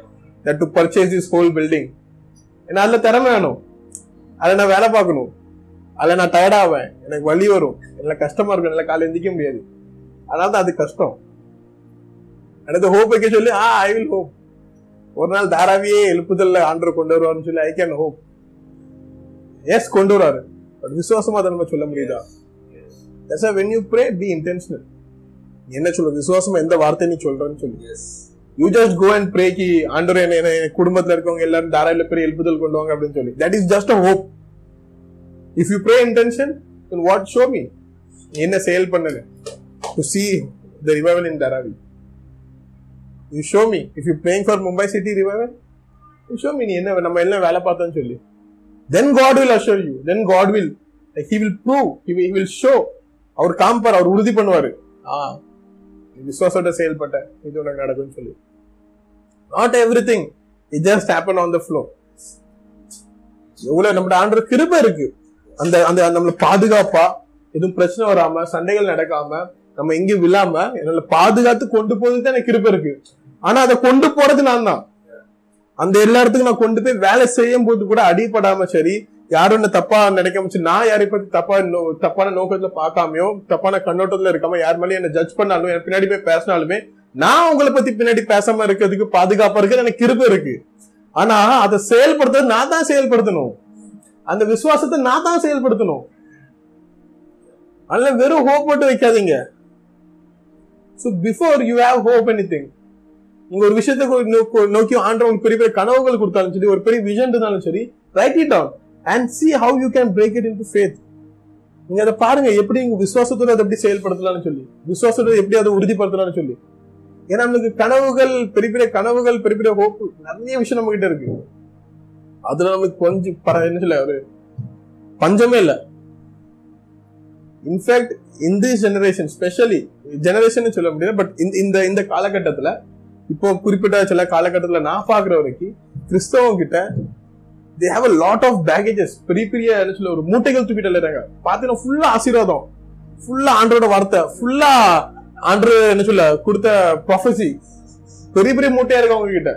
that to purchase this whole building ஏன்னா அதுல திறமை வேணும். அதுல நான் வேலை பார்க்கணும். அதுல நான் டயர்ட் ஆவேன். எனக்கு வலி வரும். எனக்கு கஷ்டமா இருக்கும். என்னால காலையில எந்திக்க முடியாது. அதனால தான் அது கஷ்டம். எனக்கு ஹோப் வைக்க சொல்லி ஆ ஐ வில் ஹோப் ஒரு நாள் தாராவியே எழுப்புதல்ல ஆண்டர் கொண்டு வருவார்னு சொல்லி ஐ கேன் ஹோப் எஸ் கொண்டு வராரு பட் விசுவாசமா அதை நம்ம சொல்ல முடியுதா? Yes when you pray be intentional என்ன சொல்ற விசுவாசமா எந்த வார்த்தை நீ சொல்றன்னு சொல்லி. You just go and pray கி ஆண்டவர் என்ன என்ன என் குடும்பத்துல இருக்கவங்க எல்லாரும் தாராவில பெரிய எழுப்புதல் கொண்டு வாங்க அப்படின்னு சொல்லி. That is just a hope if you pray intention what show me என்ன செயல் பண்ணுங்க to see the revival in Dharavi you show me if you playing for Mumbai city revival you show me நீ என்ன நம்ம எல்லாம் வேலை பார்த்தோன்னு சொல்லி. Then God will assure you then God will he will prove he will show அவர் காம்பார் அவர் உறுதி பண்ணுவாரு. ஆ. விசுவாசோட செயல்பட்ட இது உனக்கு நடக்கும்னு சொல்லி. Not everything it just happen on the flow எவ்வளவு நம்மளோட ஆண்டு கிருபை இருக்கு. அந்த அந்த நம்மள பாதுகாப்பா எதுவும் பிரச்சனை வராம சண்டைகள் நடக்காம நம்ம எங்கேயும் விழாம என்னால பாதுகாத்து கொண்டு போறதுக்கு தான் எனக்கு கிருபை இருக்கு. ஆனா அதை கொண்டு போறது நான் தான் அந்த எல்லா இடத்துக்கும் நான் கொண்டு போய் வேலை செய்யும் போது கூட அடிபடாம சரி யாரும் என்ன தப்பா நினைக்க நான் யாரை பத்தி தப்பா நோ- தப்பான நோக்கத்துல பார்க்காமயோ தப்பான கண்ணோட்டத்துல இருக்காம யார் மேலேயும் என்ன ஜட்ஜ் பண்ணாலும் என் பின்னாடி போய் பேசினாலுமே நான் உங்களை பத்தி பின்னாடி பேசாம இருக்கிறதுக்கு பாதுகாப்பா இருக்கிறது எனக்கு கிருப்பு இருக்கு. ஆனா அதை செயல்படுத்துறது நான் தான் செயல்படுத்தணும். அந்த விசுவாசத்தை நான் தான் செயல்படுத்தணும். அதனால வெறும் ஹோப் மட்டும் வைக்காதீங்க. So before you have hope anything உங்க ஒரு விஷயத்தை நோக்கி ஆண்டவங்களுக்கு பெரிய பெரிய கனவுகள் கொடுத்தாலும் சரி ஒரு பெரிய விஷன் இருந்தாலும் சரி write it down and see how you can break it in into faith நீங்க அதை பாருங்க எப்படி விசுவாசத்தோட அதை எப்படி செயல்படுத்தலாம்னு சொல்லி. விசுவாசத்தோட எப்படி அதை உறுதிப்படுத்தலாம்னு சொல்லி. ஏன்னா நம்மளுக்கு கனவுகள் பெரிய பெரிய கனவுகள் பெரிய பெரிய ஹோப் நிறைய விஷயம் நம்ம கிட்ட இருக்கு. அதுல நமக்கு கொஞ்சம் பர- என்ன சொல்ல ஒரு பஞ்சமே இல்ல. இன்ஃபேக்ட் இந்த ஜெனரேஷன் ஸ்பெஷலி ஜெனரேஷன் சொல்ல முடியாது பட் இந்த இந்த காலகட்டத்துல இப்போ குறிப்பிட்ட சில காலகட்டத்துல நான் பாக்குற வரைக்கும் கிறிஸ்தவங்க கிட்ட they have a lot of baggages பெரிய பெரிய என்ன சொல்ல ஒரு மூட்டைகள் தூக்கிட்டு இருக்காங்க பாத்தீங்கன்னா ஃபுல்லா ஆசீர்வாதம். ஃபுல்லா ஆண்டரோட வார்த்தை ஃபுல்லா ஆண்டர் என்ன சொல்ல கொடுத்த ப்ரொஃபசி பெரிய பெரிய மூட்டையா இருக்கு அவங்க கிட்ட.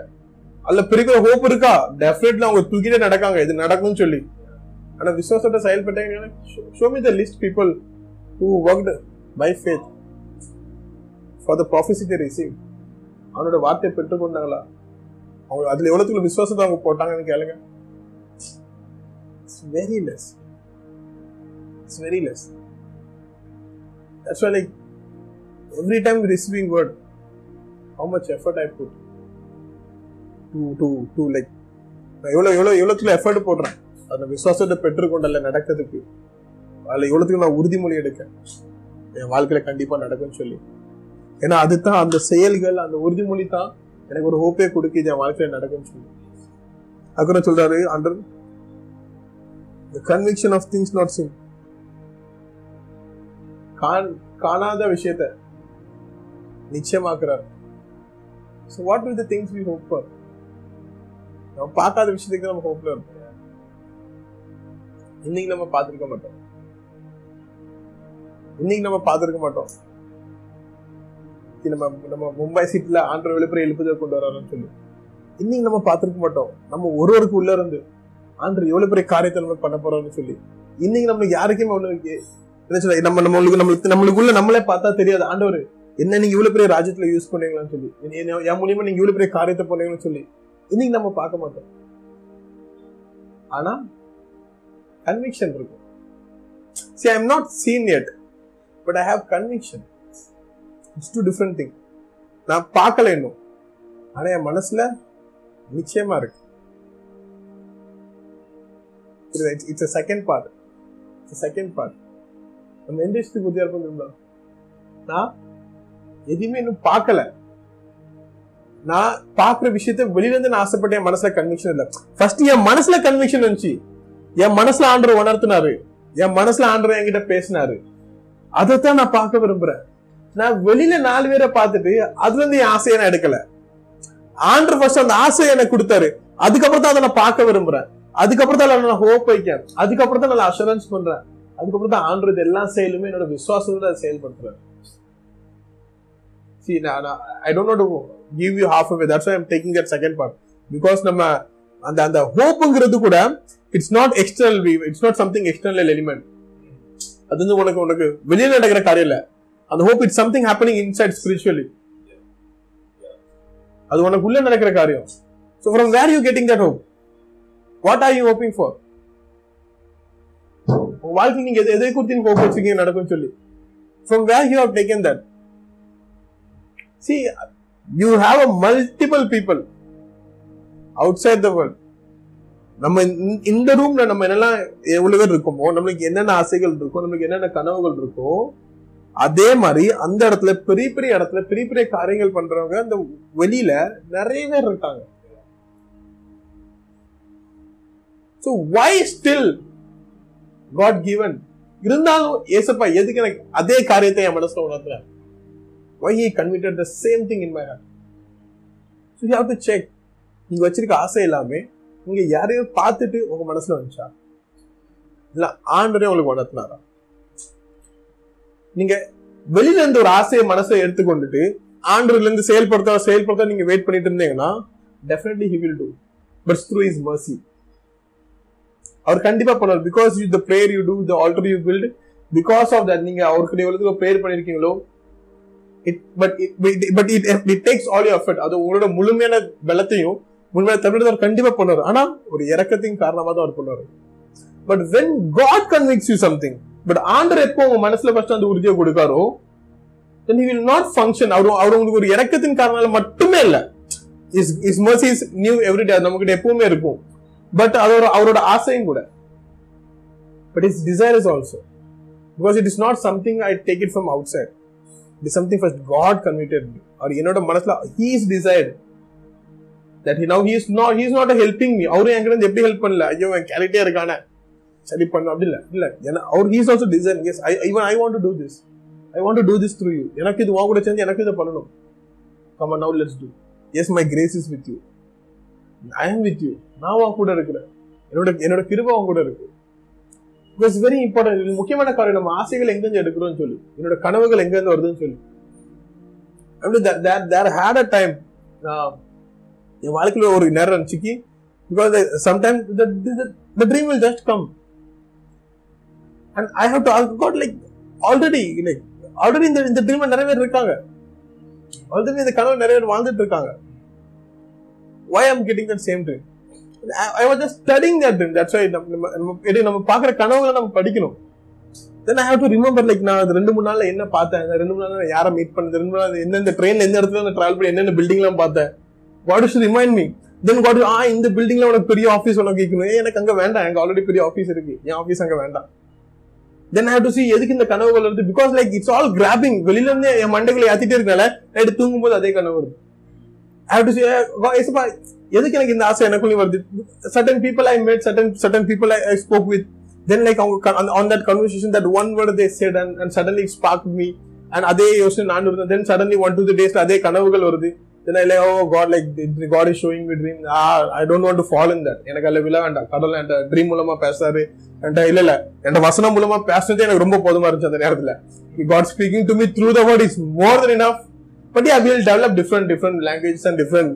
அதுல பெரிய பெரிய ஹோப் இருக்கா? டெஃபினெட்லி அவங்க தூக்கிட்டே நடக்காங்க. இது நடக்கும்னு சொல்லி. ஆனா விசுவாசத்தை செயல்பட்டாங்க show me the list people who worked by faith for the prophecy they receive அவனோட வார்த்தையை பெற்றுக்கொண்டாங்களா? அவங்க அதுல எவ்வளவுக்குள்ள விசுவாசத்தை அவங்க போட்டாங்கன்னு கேளுங்க. Very less. It's it's very less why, like, like every time word, word much much effort put. To to to like like நான் எவ்வளோத்துல எஃபர்ட் போடுறேன்? அந்த விசுவாசத்தை பெற்றுக்கொண்டல நடக்கிறதுக்கு. அதில் எவ்வளோத்துக்கு நான் உறுதிமொழி எடுக்கேன்? என் வாழ்க்கையில் கண்டிப்பாக நடக்கும்னு சொல்லி. ஏன்னா அதுதான் அந்த செயல்கள் அந்த உறுதிமொழி தான் எனக்கு ஒரு ஹோப்பே கொடுக்குது என் வாழ்க்கையில் நடக்கும்னு சொல்லி. அக்கறம் சொல்றாரு under the conviction of things not seen. காண் காணாத விஷயத்தை நிச்சயமாக்குறார் so what will the things we hope for நம்ம பார்க்காத விஷயத்துக்கு நம்ம ஹோப்ல இருப்போம் இன்னைக்கு நம்ம பார்த்திருக்க மாட்டோம் இன்னைக்கு நம்ம பார்த்திருக்க மாட்டோம் நம்ம நம்ம மும்பை சீட்ல ஆண்டர் வெளிப்புற எழுப்புதல் கொண்டு வராருன்னு சொல்லி இன்னைக்கு நம்ம பார்த்துருக்க மாட்டோம் நம்ம ஒருவருக்கு உள்ள இருந்து ஆண்டு எவ்வளவு பெரிய காரியத்தை நம்ம பண்ண போறோம்னு சொல்லி. இன்னைக்கு நம்மளுக்கு யாருக்குமே ஒண்ணு என்ன சொல்ல நம்ம நம்மளுக்கு நம்மளுக்கு நம்மளுக்குள்ள நம்மளே பார்த்தா தெரியாது. ஆண்டவர் என்ன நீங்க இவ்வளவு பெரிய ராஜ்யத்துல யூஸ் பண்ணீங்களான்னு சொல்லி. என் மூலியமா நீங்க இவ்வளவு பெரிய காரியத்தை பண்ணீங்கன்னு சொல்லி. இன்னைக்கு நம்ம பார்க்க மாட்டோம். ஆனா கன்விக்ஷன் இருக்கும். See I am not seen yet but I have conviction it's two different thing நான் பார்க்கல இன்னும். ஆனா என் மனசுல நிச்சயமா இருக்கு. It's a second part it's second part நம்ம எந்த புத்தியா இருப்போம் தெரியுமா? நான் எதுவுமே இன்னும் பார்க்கல. நான் பாக்குற விஷயத்த வெளியிலேருந்து நான் ஆசைப்பட்ட என் மனசுல கன்விக்ஷன் இல்லை. ஃபர்ஸ்ட் என் மனசுல கன்விக்ஷன் இருந்துச்சு. என் மனசுல ஆண்டர் உணர்த்தினாரு. என் மனசுல ஆண்டவர் என்கிட்ட பேசினாரு. அதைத்தான் நான் பார்க்க விரும்புறேன். நான் வெளியில நாலு பேரை பார்த்துட்டு அதுல இருந்து என் ஆசையை நான் எடுக்கல. ஆண்டர் ஃபர்ஸ்ட் அந்த ஆசையை எனக்கு கொடுத்தாரு. அதுக்கப்புறம் தான் அதை நான் பார்க்க விரும்புறேன். அதுக்கப்புறம் தான் நான் ஹோப் வைக்கிறேன். அதுக்கப்புறம் தான் நான் அஷூரன்ஸ் பண்றேன். அதுக்கப்புறம் தான் ஆண்டர் இது எல்லா செயலுமே என்னோட விசுவாசத்தோட அதை செயல்படுத்துறேன். See, நான் I don't know give you half away that's I am taking that second part because நம்ம அந்த அந்த ஹோப்புங்கிறது கூட it's not external it's not something external element அது வந்து உனக்கு உனக்கு வெளியில நடக்கிற காரியம் இல்ல. அந்த hope it's something happening inside spiritually அது உனக்கு உள்ள நடக்கிற காரியம். So from where you getting that hope what are you hoping for உங்க வாழ்க்கை நீங்க எதை எதை குறித்து நீங்க ஹோப் வச்சிருக்கீங்க நடக்கும்னு சொல்லி. From where you have taken that see you have a multiple people outside the world நம்ம இந்த- ரூம்ல நம்ம என்னெல்லாம் எவ்வளவு பேர் இருக்கோமோ நம்மளுக்கு என்னென்ன ஆசைகள் இருக்கோ நம்மளுக்கு என்னென்ன கனவுகள் இருக்கோ அதே மாதிரி அந்த இடத்துல பெரிய பெரிய இடத்துல பெரிய பெரிய காரியங்கள் பண்றவங்க அந்த வெளியில நிறைய பேர் இருக்காங்க. So why still God given இருந்தாலும் ஏசப்பா எதுக்கு எனக்கு அதே காரியத்தை என் மனசுல உணர்த்துறேன் why he convicted the same thing in my heart so you have to check நீங்க வச்சிருக்க ஆசை எல்லாமே நீங்க யாரையும் பார்த்துட்டு உங்க மனசுல வந்துச்சா? இல்ல ஆண்டரே உங்களுக்கு உணர்த்தினாரா? நீங்க வெளியில இருந்து ஒரு ஆசையை மனசை எடுத்துக்கொண்டுட்டு ஆண்டர்ல இருந்து செயல்படுத்த செயல்படுத்த நீங்க வெயிட் பண்ணிட்டு இருந்தீங்கன்னா definitely he will do but through his mercy அவர் கண்டிப்பா பண்ணுவார். Because you the prayer you do the altar you build because of that நீங்க அவருக்கு எவ்வளவு prayer பண்ணிருக்கீங்களோ it but but it it takes all you effort அது உங்களோட முழுமையான பலத்தையும் முழுமையான தமிழ் அவர் கண்டிப்பா பண்ணுவார். ஆனா ஒரு இறக்கத்தின் காரணமா தான் அவர் பண்ணுவார். But when God convicts you something but ஆண்டர் எப்போ உங்க மனசுல ஃபர்ஸ்ட் அந்த உறுதியை கொடுக்காரோ then he will not function அவர் அவர் உங்களுக்கு ஒரு இறக்கத்தின் காரணம் மட்டுமே இல்லை. Is is mercy is new everyday அது நம்மகிட்ட எப்பவுமே இருக்கும். பட் அது ஒரு அவரோட ஆசையும் கூட. But it's desire is also because it is not something I take it from outside it is something first God convicted அவர் என்னோட மனசுல he is desired that he now he is not he is not helping me அவரும் என்கிட்ட எப்படி help பண்ணல? ஐயோ என் கேரக்டே இருக்கானே. சரி பண்ணு. அப்படி இல்லை இல்லை. ஏன்னா அவர் he's also design yes I even I want to do this I want to do this through you எனக்கு இது உன் கூட சேர்ந்து எனக்கு இதை பண்ணணும். Come now let's do yes my grace is with you I am with you நான் உன் கூட இருக்கிறேன். என்னோட என்னோட கிருபை உன் கூட இருக்கு. பிகாஸ் வெரி இம்பார்ட்டன்ட் இது முக்கியமான காரியம். நம்ம ஆசைகள் எங்கேருந்து எடுக்கிறோம்னு சொல்லி. என்னோட கனவுகள் எங்கேருந்து வருதுன்னு சொல்லி. அப்படி தேர் ஹேட் அ டைம் என் வாழ்க்கையில் ஒரு நேரம் இருந்துச்சு. Because sometime the dream will just come and I have to God like already like already இந்த இந்த ட்ரீம் நிறைய பேர் இருக்காங்க. ஆல்ரெடி இந்த கனவு நிறைய பேர் வாழ்ந்துட்டு இருக்காங்க. Why am getting that same dream I was just studying that dream that's that's நம்ம நம்ம- நம்ம எடு- நம்ம பார்க்குற கனவுகளை நம்ம படிக்கணும். Then I have to remember like நான் ரெண்டு மூணு நாள்ல என்ன பார்த்தேன்? ரெண்டு மூணு நாள் யாரை மீட் பண்ணது? ரெண்டு மூணு நாள் எந்தெந்த ட்ரெயின்ல எந்த இடத்துல நான் ட்ராவல் பண்ணி என்னென்ன பில்டிங்லாம் பார்த்தேன்? What is remind me then what ah இந்த பில்டிங்ல உனக்கு பெரிய ஆஃபீஸ் உனக்கு கேட்கணும். எனக்கு அங்க வேண்டாம். எனக்கு ஆல்ரெடி பெரிய ஆஃபீஸ் இருக்கு. என் ஆஃபீஸ் அங்கே வேண்டாம். தென் ஹேவ் டு சி எதுக்கு இந்த கனவுகள் வருது? Because like it's all grabbing வெளியில இருந்து என் மண்டைகளை ஏத்திட்டே இருக்கனால நைட்டு தூங்கும் போது அதே கனவு வருது. ஏசப்பா எதுக்கு எனக்கு இந்த ஆசை எனக்குள்ளே வருது certain people I met certain certain people I I spoke with then like அவங்க on that conversation that one word they said and and suddenly spark me and அதே யோசனை நான் இருந்தேன் then suddenly one two the days அதே கனவுகள் வருது then I like oh God like God is showing me dream ah I don't want to follow in that எனக்கு அதில் விழ வேண்டாம் கடவுள் என்கிட்ட ட்ரீம் மூலமாக பேசாரு என்கிட்ட இல்லை இல்லை என்கிட்ட வசனம் மூலமாக பேசுனதே எனக்கு ரொம்ப போதுமா இருந்துச்சு அந்த நேரத்தில் God speaking to me through the word is more than enough but yeah we'll develop different different languages and different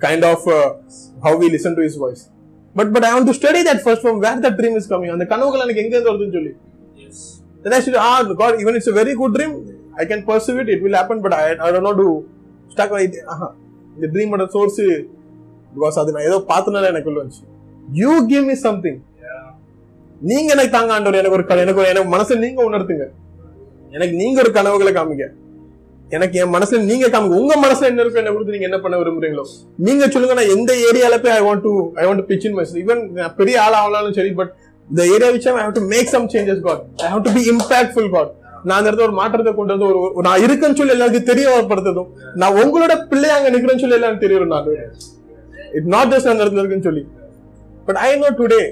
kind of uh, how we listen to his voice but but I want to study that first from where that dream is coming அந்த கனவுகள் எனக்கு எங்க இருந்து வருதுன்னு சொல்லி then I should ah God even it's a very good dream I can pursue it it will happen but I, I don't know to stuck right ஆஹா இந்த ட்ரீமோட source because அது நான் ஏதோ பார்த்தனால எனக்கு உள்ள வந்துச்சு யூ கிவ் மீ சம்திங் நீங்க எனக்கு தாங்க ஆண்டவர் எனக்கு ஒரு எனக்கு எனக்கு மனசை நீங்க உணர்த்துங்க எனக்கு நீங்க ஒரு கனவுகளை காமிங்க எனக்கு என் மனசுல நீங்க காமிங்க. உங்க மனசுல என்ன இருக்கு என்ன கொடுத்து நீங்க என்ன பண்ண விரும்புறீங்களோ. நீங்க சொல்லுங்க நான் எந்த ஏரியால போய் I want to I want to pitch in mice even பெரிய ஆள் ஆகலாலும் சரி பட் இந்த area which I have to make some changes God I have to be impactful God நான் அந்த இடத்துல ஒரு மாற்றத்தை கொண்டு வந்து ஒரு நான் இருக்கேன்னு சொல்லி எல்லாருக்கும் தெரியப்படுத்ததும் நான் உங்களோட பிள்ளை அங்க நிக்கிறேன்னு சொல்லி எல்லாரும் தெரியும் நான் இட் நாட் ஜஸ்ட் அந்த இடத்துல இருக்குன்னு சொல்லி. But I know today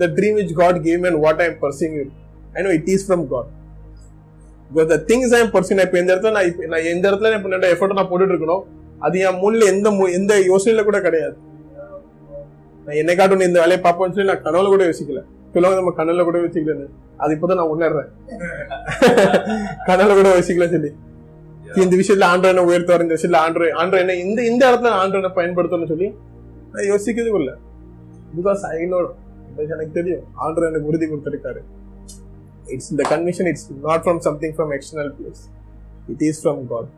the dream God came gave what and what I am I know it is from God I am pursuing, இப்போ இந்த இடத்துல நான் இப்ப- நான் எந்த இடத்துல இப்போ என்னோட எஃபர்ட் நான் போட்டுட்டு இருக்கணும். அது என் மூலையில எந்த எந்த யோசனையில கூட கிடையாது. நான் என்னை காட்டும் இந்த வேலையை பார்ப்போம்னு சொல்லி நான் கனவுல கூட யோசிக்கல. சொல்லுவாங்க நம்ம கனவுல கூட யோசிக்கலன்னு. அது இப்போதான் நான் உணர்றேன். கனவுல கூட யோசிக்கல சொல்லி. இந்த விஷயத்துல ஆண்டோ என்ன உயர்த்துவார் இந்த விஷயத்துல ஆண்டோ ஆண்டோ என்ன இந்த இந்த இடத்துல ஆண்டோ என்ன பயன்படுத்தணும்னு சொல்லி நான் யோசிக்கிறது இல்ல. பிகாஸ் ஐ நோ எனக்கு தெரியும் ஆண்டோ எனக்கு உறுதி கொடுத்திருக்காரு. இட்ஸ் இந்த conviction it's not from something from external place it is from God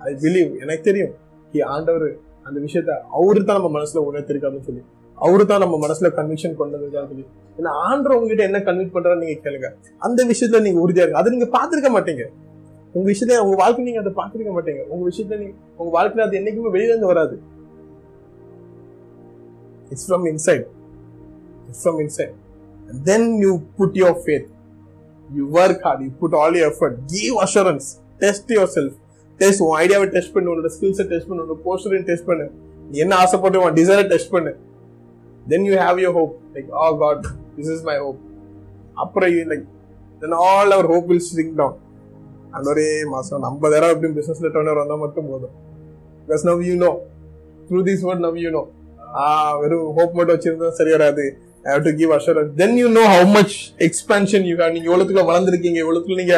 I believe எனக்கு தெரியும் கி ஆண்டவர் அந்த விஷயத்த அவரு தான் நம்ம மனசுல உணர்த்திருக்காருன்னு சொல்லி. அவரு தான் நம்ம மனசுல கன்விக்ஷன் கொண்டு வந்திருக்காருன்னு சொல்லி. ஏன்னா ஆண்டவர் உங்ககிட்ட என்ன கன்விட் பண்றாரு நீங்க கேளுங்க. அந்த விஷயத்துல நீங்க உறுதியா இருக்கு அதை நீங்க பாத்திருக்க மாட்டீங்க. உங்க விஷயத்த உங்க வாழ்க்கை நீங்க அதை பாத்திருக்க மாட்டீங்க. உங்க விஷயத்த நீங்க உங்க வாழ்க்கையில அது என்னைக்குமே வெளியில இருந்து வராது. It's from inside it's from inside then you put your faith you work hard you put all your effort give assurance test yourself test உன் ஐடியாவை டெஸ்ட் பண்ணு உன்னோட ஸ்கில்ஸை டெஸ்ட் பண்ணு உன்னோட போஸ்டரையும் டெஸ்ட் பண்ணு. நீ என்ன ஆசைப்பட்டு உன் டிசைரை டெஸ்ட் பண்ணு. Then you have you hope like ah God this is my hope அப்புறம் like then all our hope will string down அந்த ஒரே மாசம் நம்ம தடவை எப்படி பிசினஸ்ல டர்னர் வந்தால் மட்டும் போதும். Because now you know through this word now you know வெறும் ஹோப் மட்டும் வச்சிருந்தா சரி வராது. I have to give assurance then you know how much expansion you have நீங்க எவ்வளவுக்குள்ள வளர்ந்துருக்கீங்க எவ்வளவுக்குள்ள நீங்க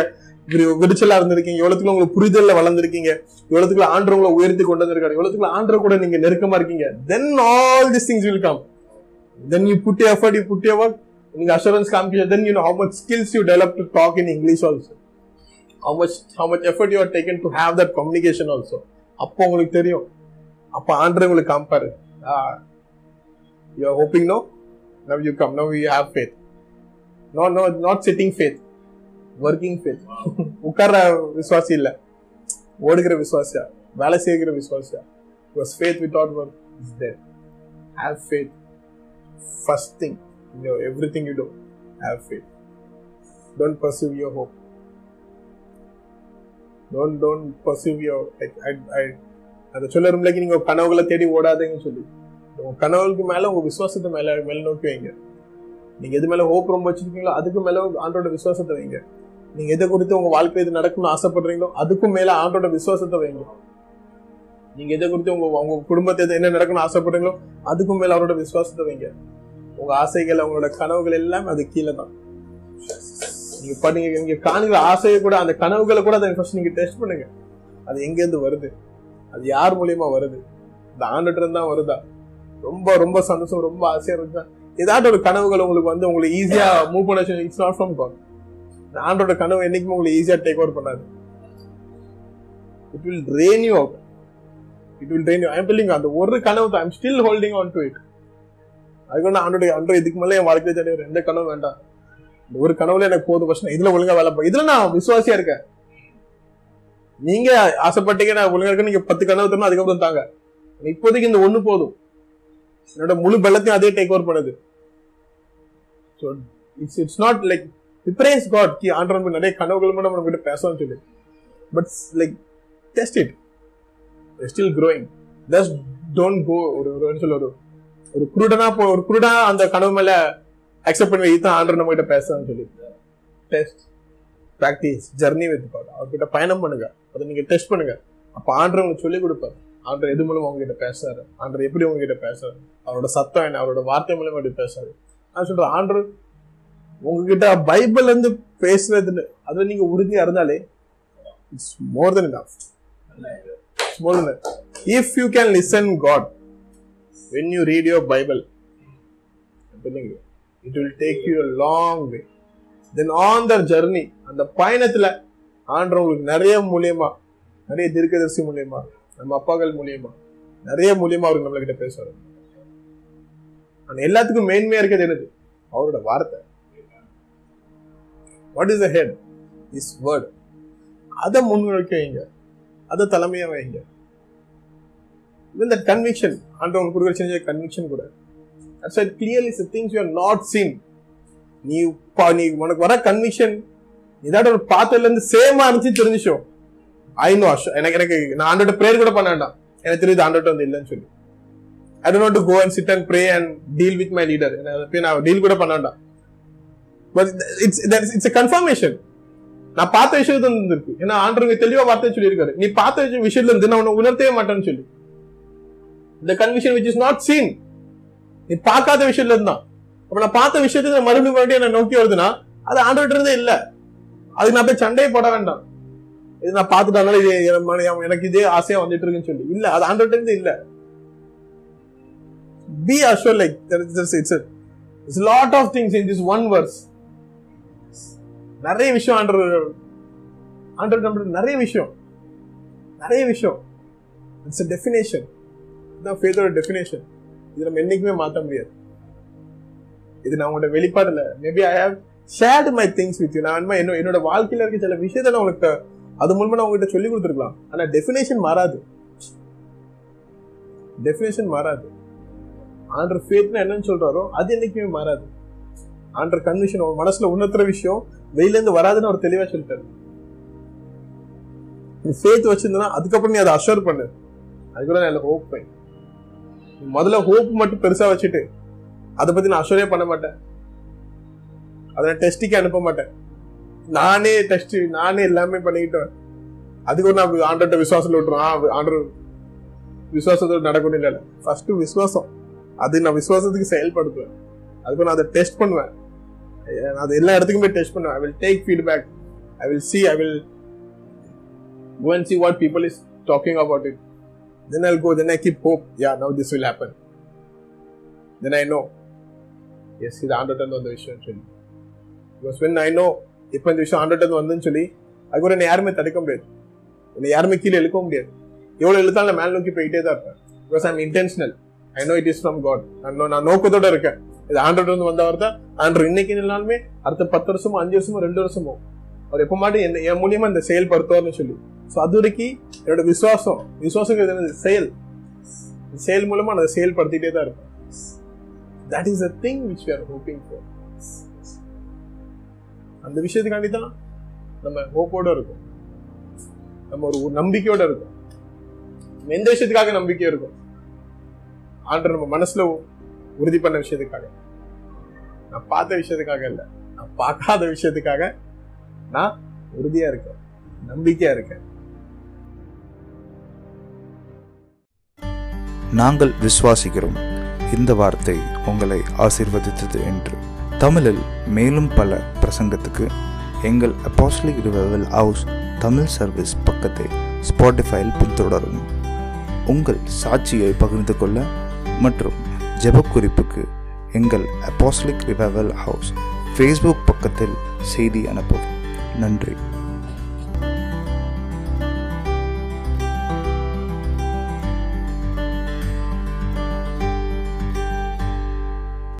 விரிச்சலா இருந்திருக்கீங்க எவ்வளவுக்குள்ள உங்களுக்கு புரிதல்ல வளர்ந்துருக்கீங்க எவ்வளவுக்குள்ள ஆண்டர் உங்களை உயர்த்தி கொண்டு வந்திருக்காரு எவ்வளவுக்குள்ள ஆண்டர் கூட நீங்க நெருக்கமா இருக்கீங்க. Then all this things will come then you put effort you put ever நீங்க அஷூரன்ஸ் காமிக்க then you know how much skills you develop to talk in English also how much how much effort you are taken to have that communication also அப்போ உங்களுக்கு தெரியும். அப்போ ஆண்டர் உங்களுக்கு காமிப்பாரு. You are hoping no now you come now you have faith no no not sitting faith working faith உட்கார்ற விசுவாசி இல்லை. ஓடுகிற விசுவாசியா? வேலை செய்கிற விசுவாசியா? Because faith without work is there have faith first thing everything you do have faith don't perceive your hope don't don't perceive your like I I அந்த சொல்ல ரூம்லக்கு நீங்க கனவுகளை தேடி ஓடாதீங்கன்னு சொல்லி. உங்க கனவுக்கு மேல உங்க விசுவாசத்தை மேல மேல நோக்கி வைங்க. நீங்க எது மேல ஹோப் ரொம்ப வச்சிருக்கீங்களோ அதுக்கு மேல ஆண்டோட விசுவாசத்தை வைங்க. நீங்க எதை குறித்து உங்க வாழ்க்கை இது நடக்கணும்னு ஆசைப்படுறீங்களோ அதுக்கும் மேல ஆண்டோட விசுவாசத்தை வைங்க. நீங்க எதை குறித்து உங்க உங்க குடும்பத்தை எது என்ன நடக்கணும்னு ஆசைப்படுறீங்களோ அதுக்கும் மேல அவரோட விசுவாசத்தை வைங்க. உங்க ஆசைகள் அவங்களோட கனவுகள் எல்லாம் அது கீழே தான். நீங்க பண்ணீங்க நீங்க காணுகிற ஆசையை கூட அந்த கனவுகளை கூட அதை ஃபர்ஸ்ட் நீங்க டெஸ்ட் பண்ணுங்க. அது எங்க இருந்து வருது? அது யார் மூலியமா வருது? இந்த ஆண்டுட்டு இருந்தா வருதா? ரொம்ப ரொம்ப சந்தோஷம் ரொம்ப ஆசையா இருந்துச்சு ஏதாட்டும் ஒரு கனவுகள் உங்களுக்கு வந்து உங்களுக்கு ஈஸியா மூவ் பண்ண இட்ஸ் நாட் ஃப்ரம் காட் ஆண்டோட கனவு என்னைக்குமே உங்களுக்கு ஈஸியா டேக் ஓவர் பண்ணாது. It will drain you out it will drain you I'm telling அந்த ஒரு கனவு I'm still holding on to it அதுக்கு நான் ஆண்டோட ஆண்டோ இதுக்கு மேலே என் வாழ்க்கையை தெரியும் ரெண்டு கனவு வேண்டாம். இந்த ஒரு கனவுல எனக்கு போதும் பிரச்சனை இதுல ஒழுங்கா வேலை போ இதுல நான் விசுவாசியா இருக்கேன். நீங்க ஆசைப்பட்டீங்க நான் ஒழுங்கா இருக்க நீங்க பத்து கனவு தரணும் அதுக்கப்புறம் தாங்க. இப்போதைக்கு இந்த ஒண்ணு போதும். என்னோட முழு பலத்தையும் அதே டேக் ஓவர் பண்ணுது. So it's it's not like praise God கி ஆண்டவன் நிறைய கனவுகள் மட்டும் நம்ம கிட்ட பேசணும்னு சொல்லி but like test it still growing just don't go ஒரு ஒரு சொல்ல ஒரு ஒரு குருடனா போ ஒரு குருடா அந்த கனவு மேல அக்செப்ட் பண்ணி இதுதான் ஆண்டர் நம்ம கிட்ட பேசலாம் சொல்லி. Test practice journey with God அவர்கிட்ட பயணம் பண்ணுங்க. அதை நீங்க டெஸ்ட் பண்ணுங்க. அப்ப ஆண்டர் உங்களுக்கு சொல்லி கொடுப்பாரு. ஆண்டர் எது மூலம் உங்ககிட்ட பேசுறாரு? ஆண்டர் எப்படி உங்ககிட்ட பேசுறாரு? அவரோட சத்தம் என்ன? அவரோட வார்த்தை மூலம் எப்படி பேசுறாரு? நான் சொல்றேன் ஆண்டர் உங்ககிட்ட பைபிள் இருந்து பேசுறதுன்னு அதுல நீங்க உறுதியா இருந்தாலே it's more than enough more than if you can listen God when you read your Bible it will take you long way then on the journey அந்த பயணத்துல ஆண்டர் உங்களுக்கு நிறைய மூலியமா நிறைய தீர்க்கதரிசி மூலியமா நம்ம அப்பாக்கள் மூலியமா. நிறைய மூலியமா அவர் நம்மள கிட்ட பேசுவார். ஆனா எல்லாத்துக்கும் மேன்மையா இருக்கிறது என்னது? அவரோட வார்த்தை. What is the head is word அதை முன்வைக்க வைங்க. அதை தலைமையா வைங்க. இந்த கன்விக்ஷன் ஆண்டவங்க கொடுக்குற செஞ்ச கன்விக்ஷன் கூட. It's it clearly is things you are not seen நீ நீ உனக்கு வர கன்விக்ஷன் ஏதாவது ஒரு பார்த்ததுல இருந்து சேமா இருந்துச்சு தெரிஞ்சிச்சோம் ஐ நோ எனக்கு எனக்கு நான் ஆண்டோட ப்ரேயர் கூட பண்ண வேண்டாம். எனக்கு தெரியுது ஆண்டோட்ட வந்து இல்லைன்னு சொல்லி. I don't to go and sit and pray and deal with my leader போய் நான் டீல் கூட பண்ண வேண்டாம். பட் இட்ஸ் இட்ஸ் கன்ஃபர்மேஷன் நான் பார்த்த விஷயத்துல இருந்து இருக்கு ஏன்னா ஆண்டவங்க தெளிவா வார்த்தை சொல்லியிருக்காரு. நீ பார்த்த விஷயம் விஷயத்துல இருந்து நான் உன்னை உணர்த்தவே மாட்டேன்னு சொல்லி. இந்த conviction which is not seen நீ பார்க்காத விஷயத்துல இருந்தான் அப்ப நான் பார்த்த விஷயத்துக்கு மறுபடியும் மறுபடியும் என்ன நோக்கி வருதுன்னா அது ஆண்டவர்கிட்ட இருந்தே இல்ல. அதுக்கு நான் போய் சண்டையை போட வேண்டாம். இது நான் பார்த்துட்டனால இது எனக்கு இதே ஆசையா வந்துட்டு இருக்குன்னு சொல்லி. இல்ல அது ஹண்ட்ரட் இருந்து இல்ல. Be assure like it's it's lot of things in this one verse நிறைய விஷயம் ஆண்டர் ஆண்டர் நம்மளுக்கு நிறைய விஷயம். நிறைய விஷயம். இட்ஸ் டெஃபினேஷன் இதுதான் ஃபேதோட டெஃபினேஷன் இது நம்ம என்னைக்குமே மாற்ற முடியாது. இது நான் உங்களோட வெளிப்பாடு இல்லை. Maybe I have shared my things with you நான் என்னோட வாழ்க்கையில் இருக்க சில விஷயத்தை நான் உங்களுக்கு அது மூலமா நான் உங்ககிட்ட சொல்லி கொடுத்துருக்கலாம். ஆனா டெஃபினேஷன் மாறாது. டெஃபினேஷன் மாறாது. ஆண்டர் ஃபேத்னா என்னன்னு சொல்றாரோ அது என்னைக்குமே மாறாது. ஆண்டர் கன்விஷன் மனசுல உணர்த்துற விஷயம் வெளியில இருந்து வராதுன்னு அவர் தெளிவா சொல்லிட்டாரு. நீ ஃபேத் வச்சிருந்தனா அதுக்கப்புறம் நீ அதை அஷோர் பண்ணு. அது கூட நான் ஹோப் பை முதல்ல ஹோப் மட்டும் பெருசா வச்சுட்டு அதை பத்தி நான் அஷோரே பண்ண மாட்டேன். அதை நான் அனுப்ப மாட்டேன். நானே டெஸ்ட் நானே எல்லாமே பண்ணிக்கிட்டேன். அதுக்கு ஒரு நான் ஆண்டர்கிட்ட விசுவாசத்தில் விட்டுருவேன் ஆண்டர் விசுவாசத்தோடு நடக்கணும் இல்லை ஃபர்ஸ்ட் விசுவாசம். அது நான் விசுவாசத்துக்கு செயல்படுத்துவேன். அதுக்கு நான் அதை டெஸ்ட் பண்ணுவேன். நான் அது எல்லா இடத்துக்குமே டெஸ்ட் பண்ணுவேன். I will take feedback I will see I will go and see what people is talking about it then I go then I keep hope yeah now this will happen then I know yes இது ஆண்டர்டன் வந்த விஷயம். சொல்லி because when I know இப்போ இந்த விஷயம் ஆண்டர்ட் வந்துன்னு சொல்லி அது கூட என்னை யாருமே தடுக்க முடியாது. என்னை யாருமே கீழே எழுக்க முடியாது. எவ்வளவு இழுத்தாலும் நான் மேல் நோக்கி போயிட்டே தான் இருப்பேன். Because I'm intentional I know it is from God நான் நான் நோக்கத்தோட இருக்கேன். இது ஆண்ட்ராய்டு வந்து வந்தவர் தான் ஆண்ட்ராய்டு இன்னைக்கு இல்லைனாலுமே அடுத்த பத்து வருஷமோ அஞ்சு வருஷமோ ரெண்டு வருஷமோ அவர் எப்போ மாட்டி என்ன என் மூலியமா இந்த செயல்படுத்துவார்னு சொல்லி. ஸோ அது வரைக்கும் என்னோட விசுவாசம் விசுவாசங்கிறது என்னது? செயல். இந்த செயல் மூலமா நான் அதை செயல்படுத்திட்டே தான் இருப்பேன். That is a thing which we are hoping for அந்த விஷயத்துக்காண்டி தான் நம்ம ஹோப்போட இருக்கும். நம்ம ஒரு ஒரு நம்பிக்கையோட இருக்கும். எந்த விஷயத்துக்காக நம்பிக்கை இருக்கும்? ஆண்டு நம்ம மனசுல உறுதி பண்ண விஷயத்துக்காக. நான் பார்த்த விஷயத்துக்காக இல்லை. நான் பார்க்காத விஷயத்துக்காக நான் உறுதியா இருக்கேன். நம்பிக்கையா இருக்கேன். நாங்கள் விசுவாசிக்கிறோம். இந்த வார்த்தை உங்களை ஆசிர்வதித்தது என்று. தமிழில் மேலும் பல பிரசங்கத்துக்கு எங்கள் apostolic revival house Tamil service பக்கத்தை ஸ்பாட்டிஃபைல் பின்தொடரும். உங்கள் சாட்சியை பகிர்ந்து கொள்ள மற்றும் ஜெபக்குறிப்புக்கு எங்கள் அப்பாஸ்லிக் ரிவைவல் ஹவுஸ் ஃபேஸ்புக் பக்கத்தில் செய்தி அனுப்பவும். நன்றி.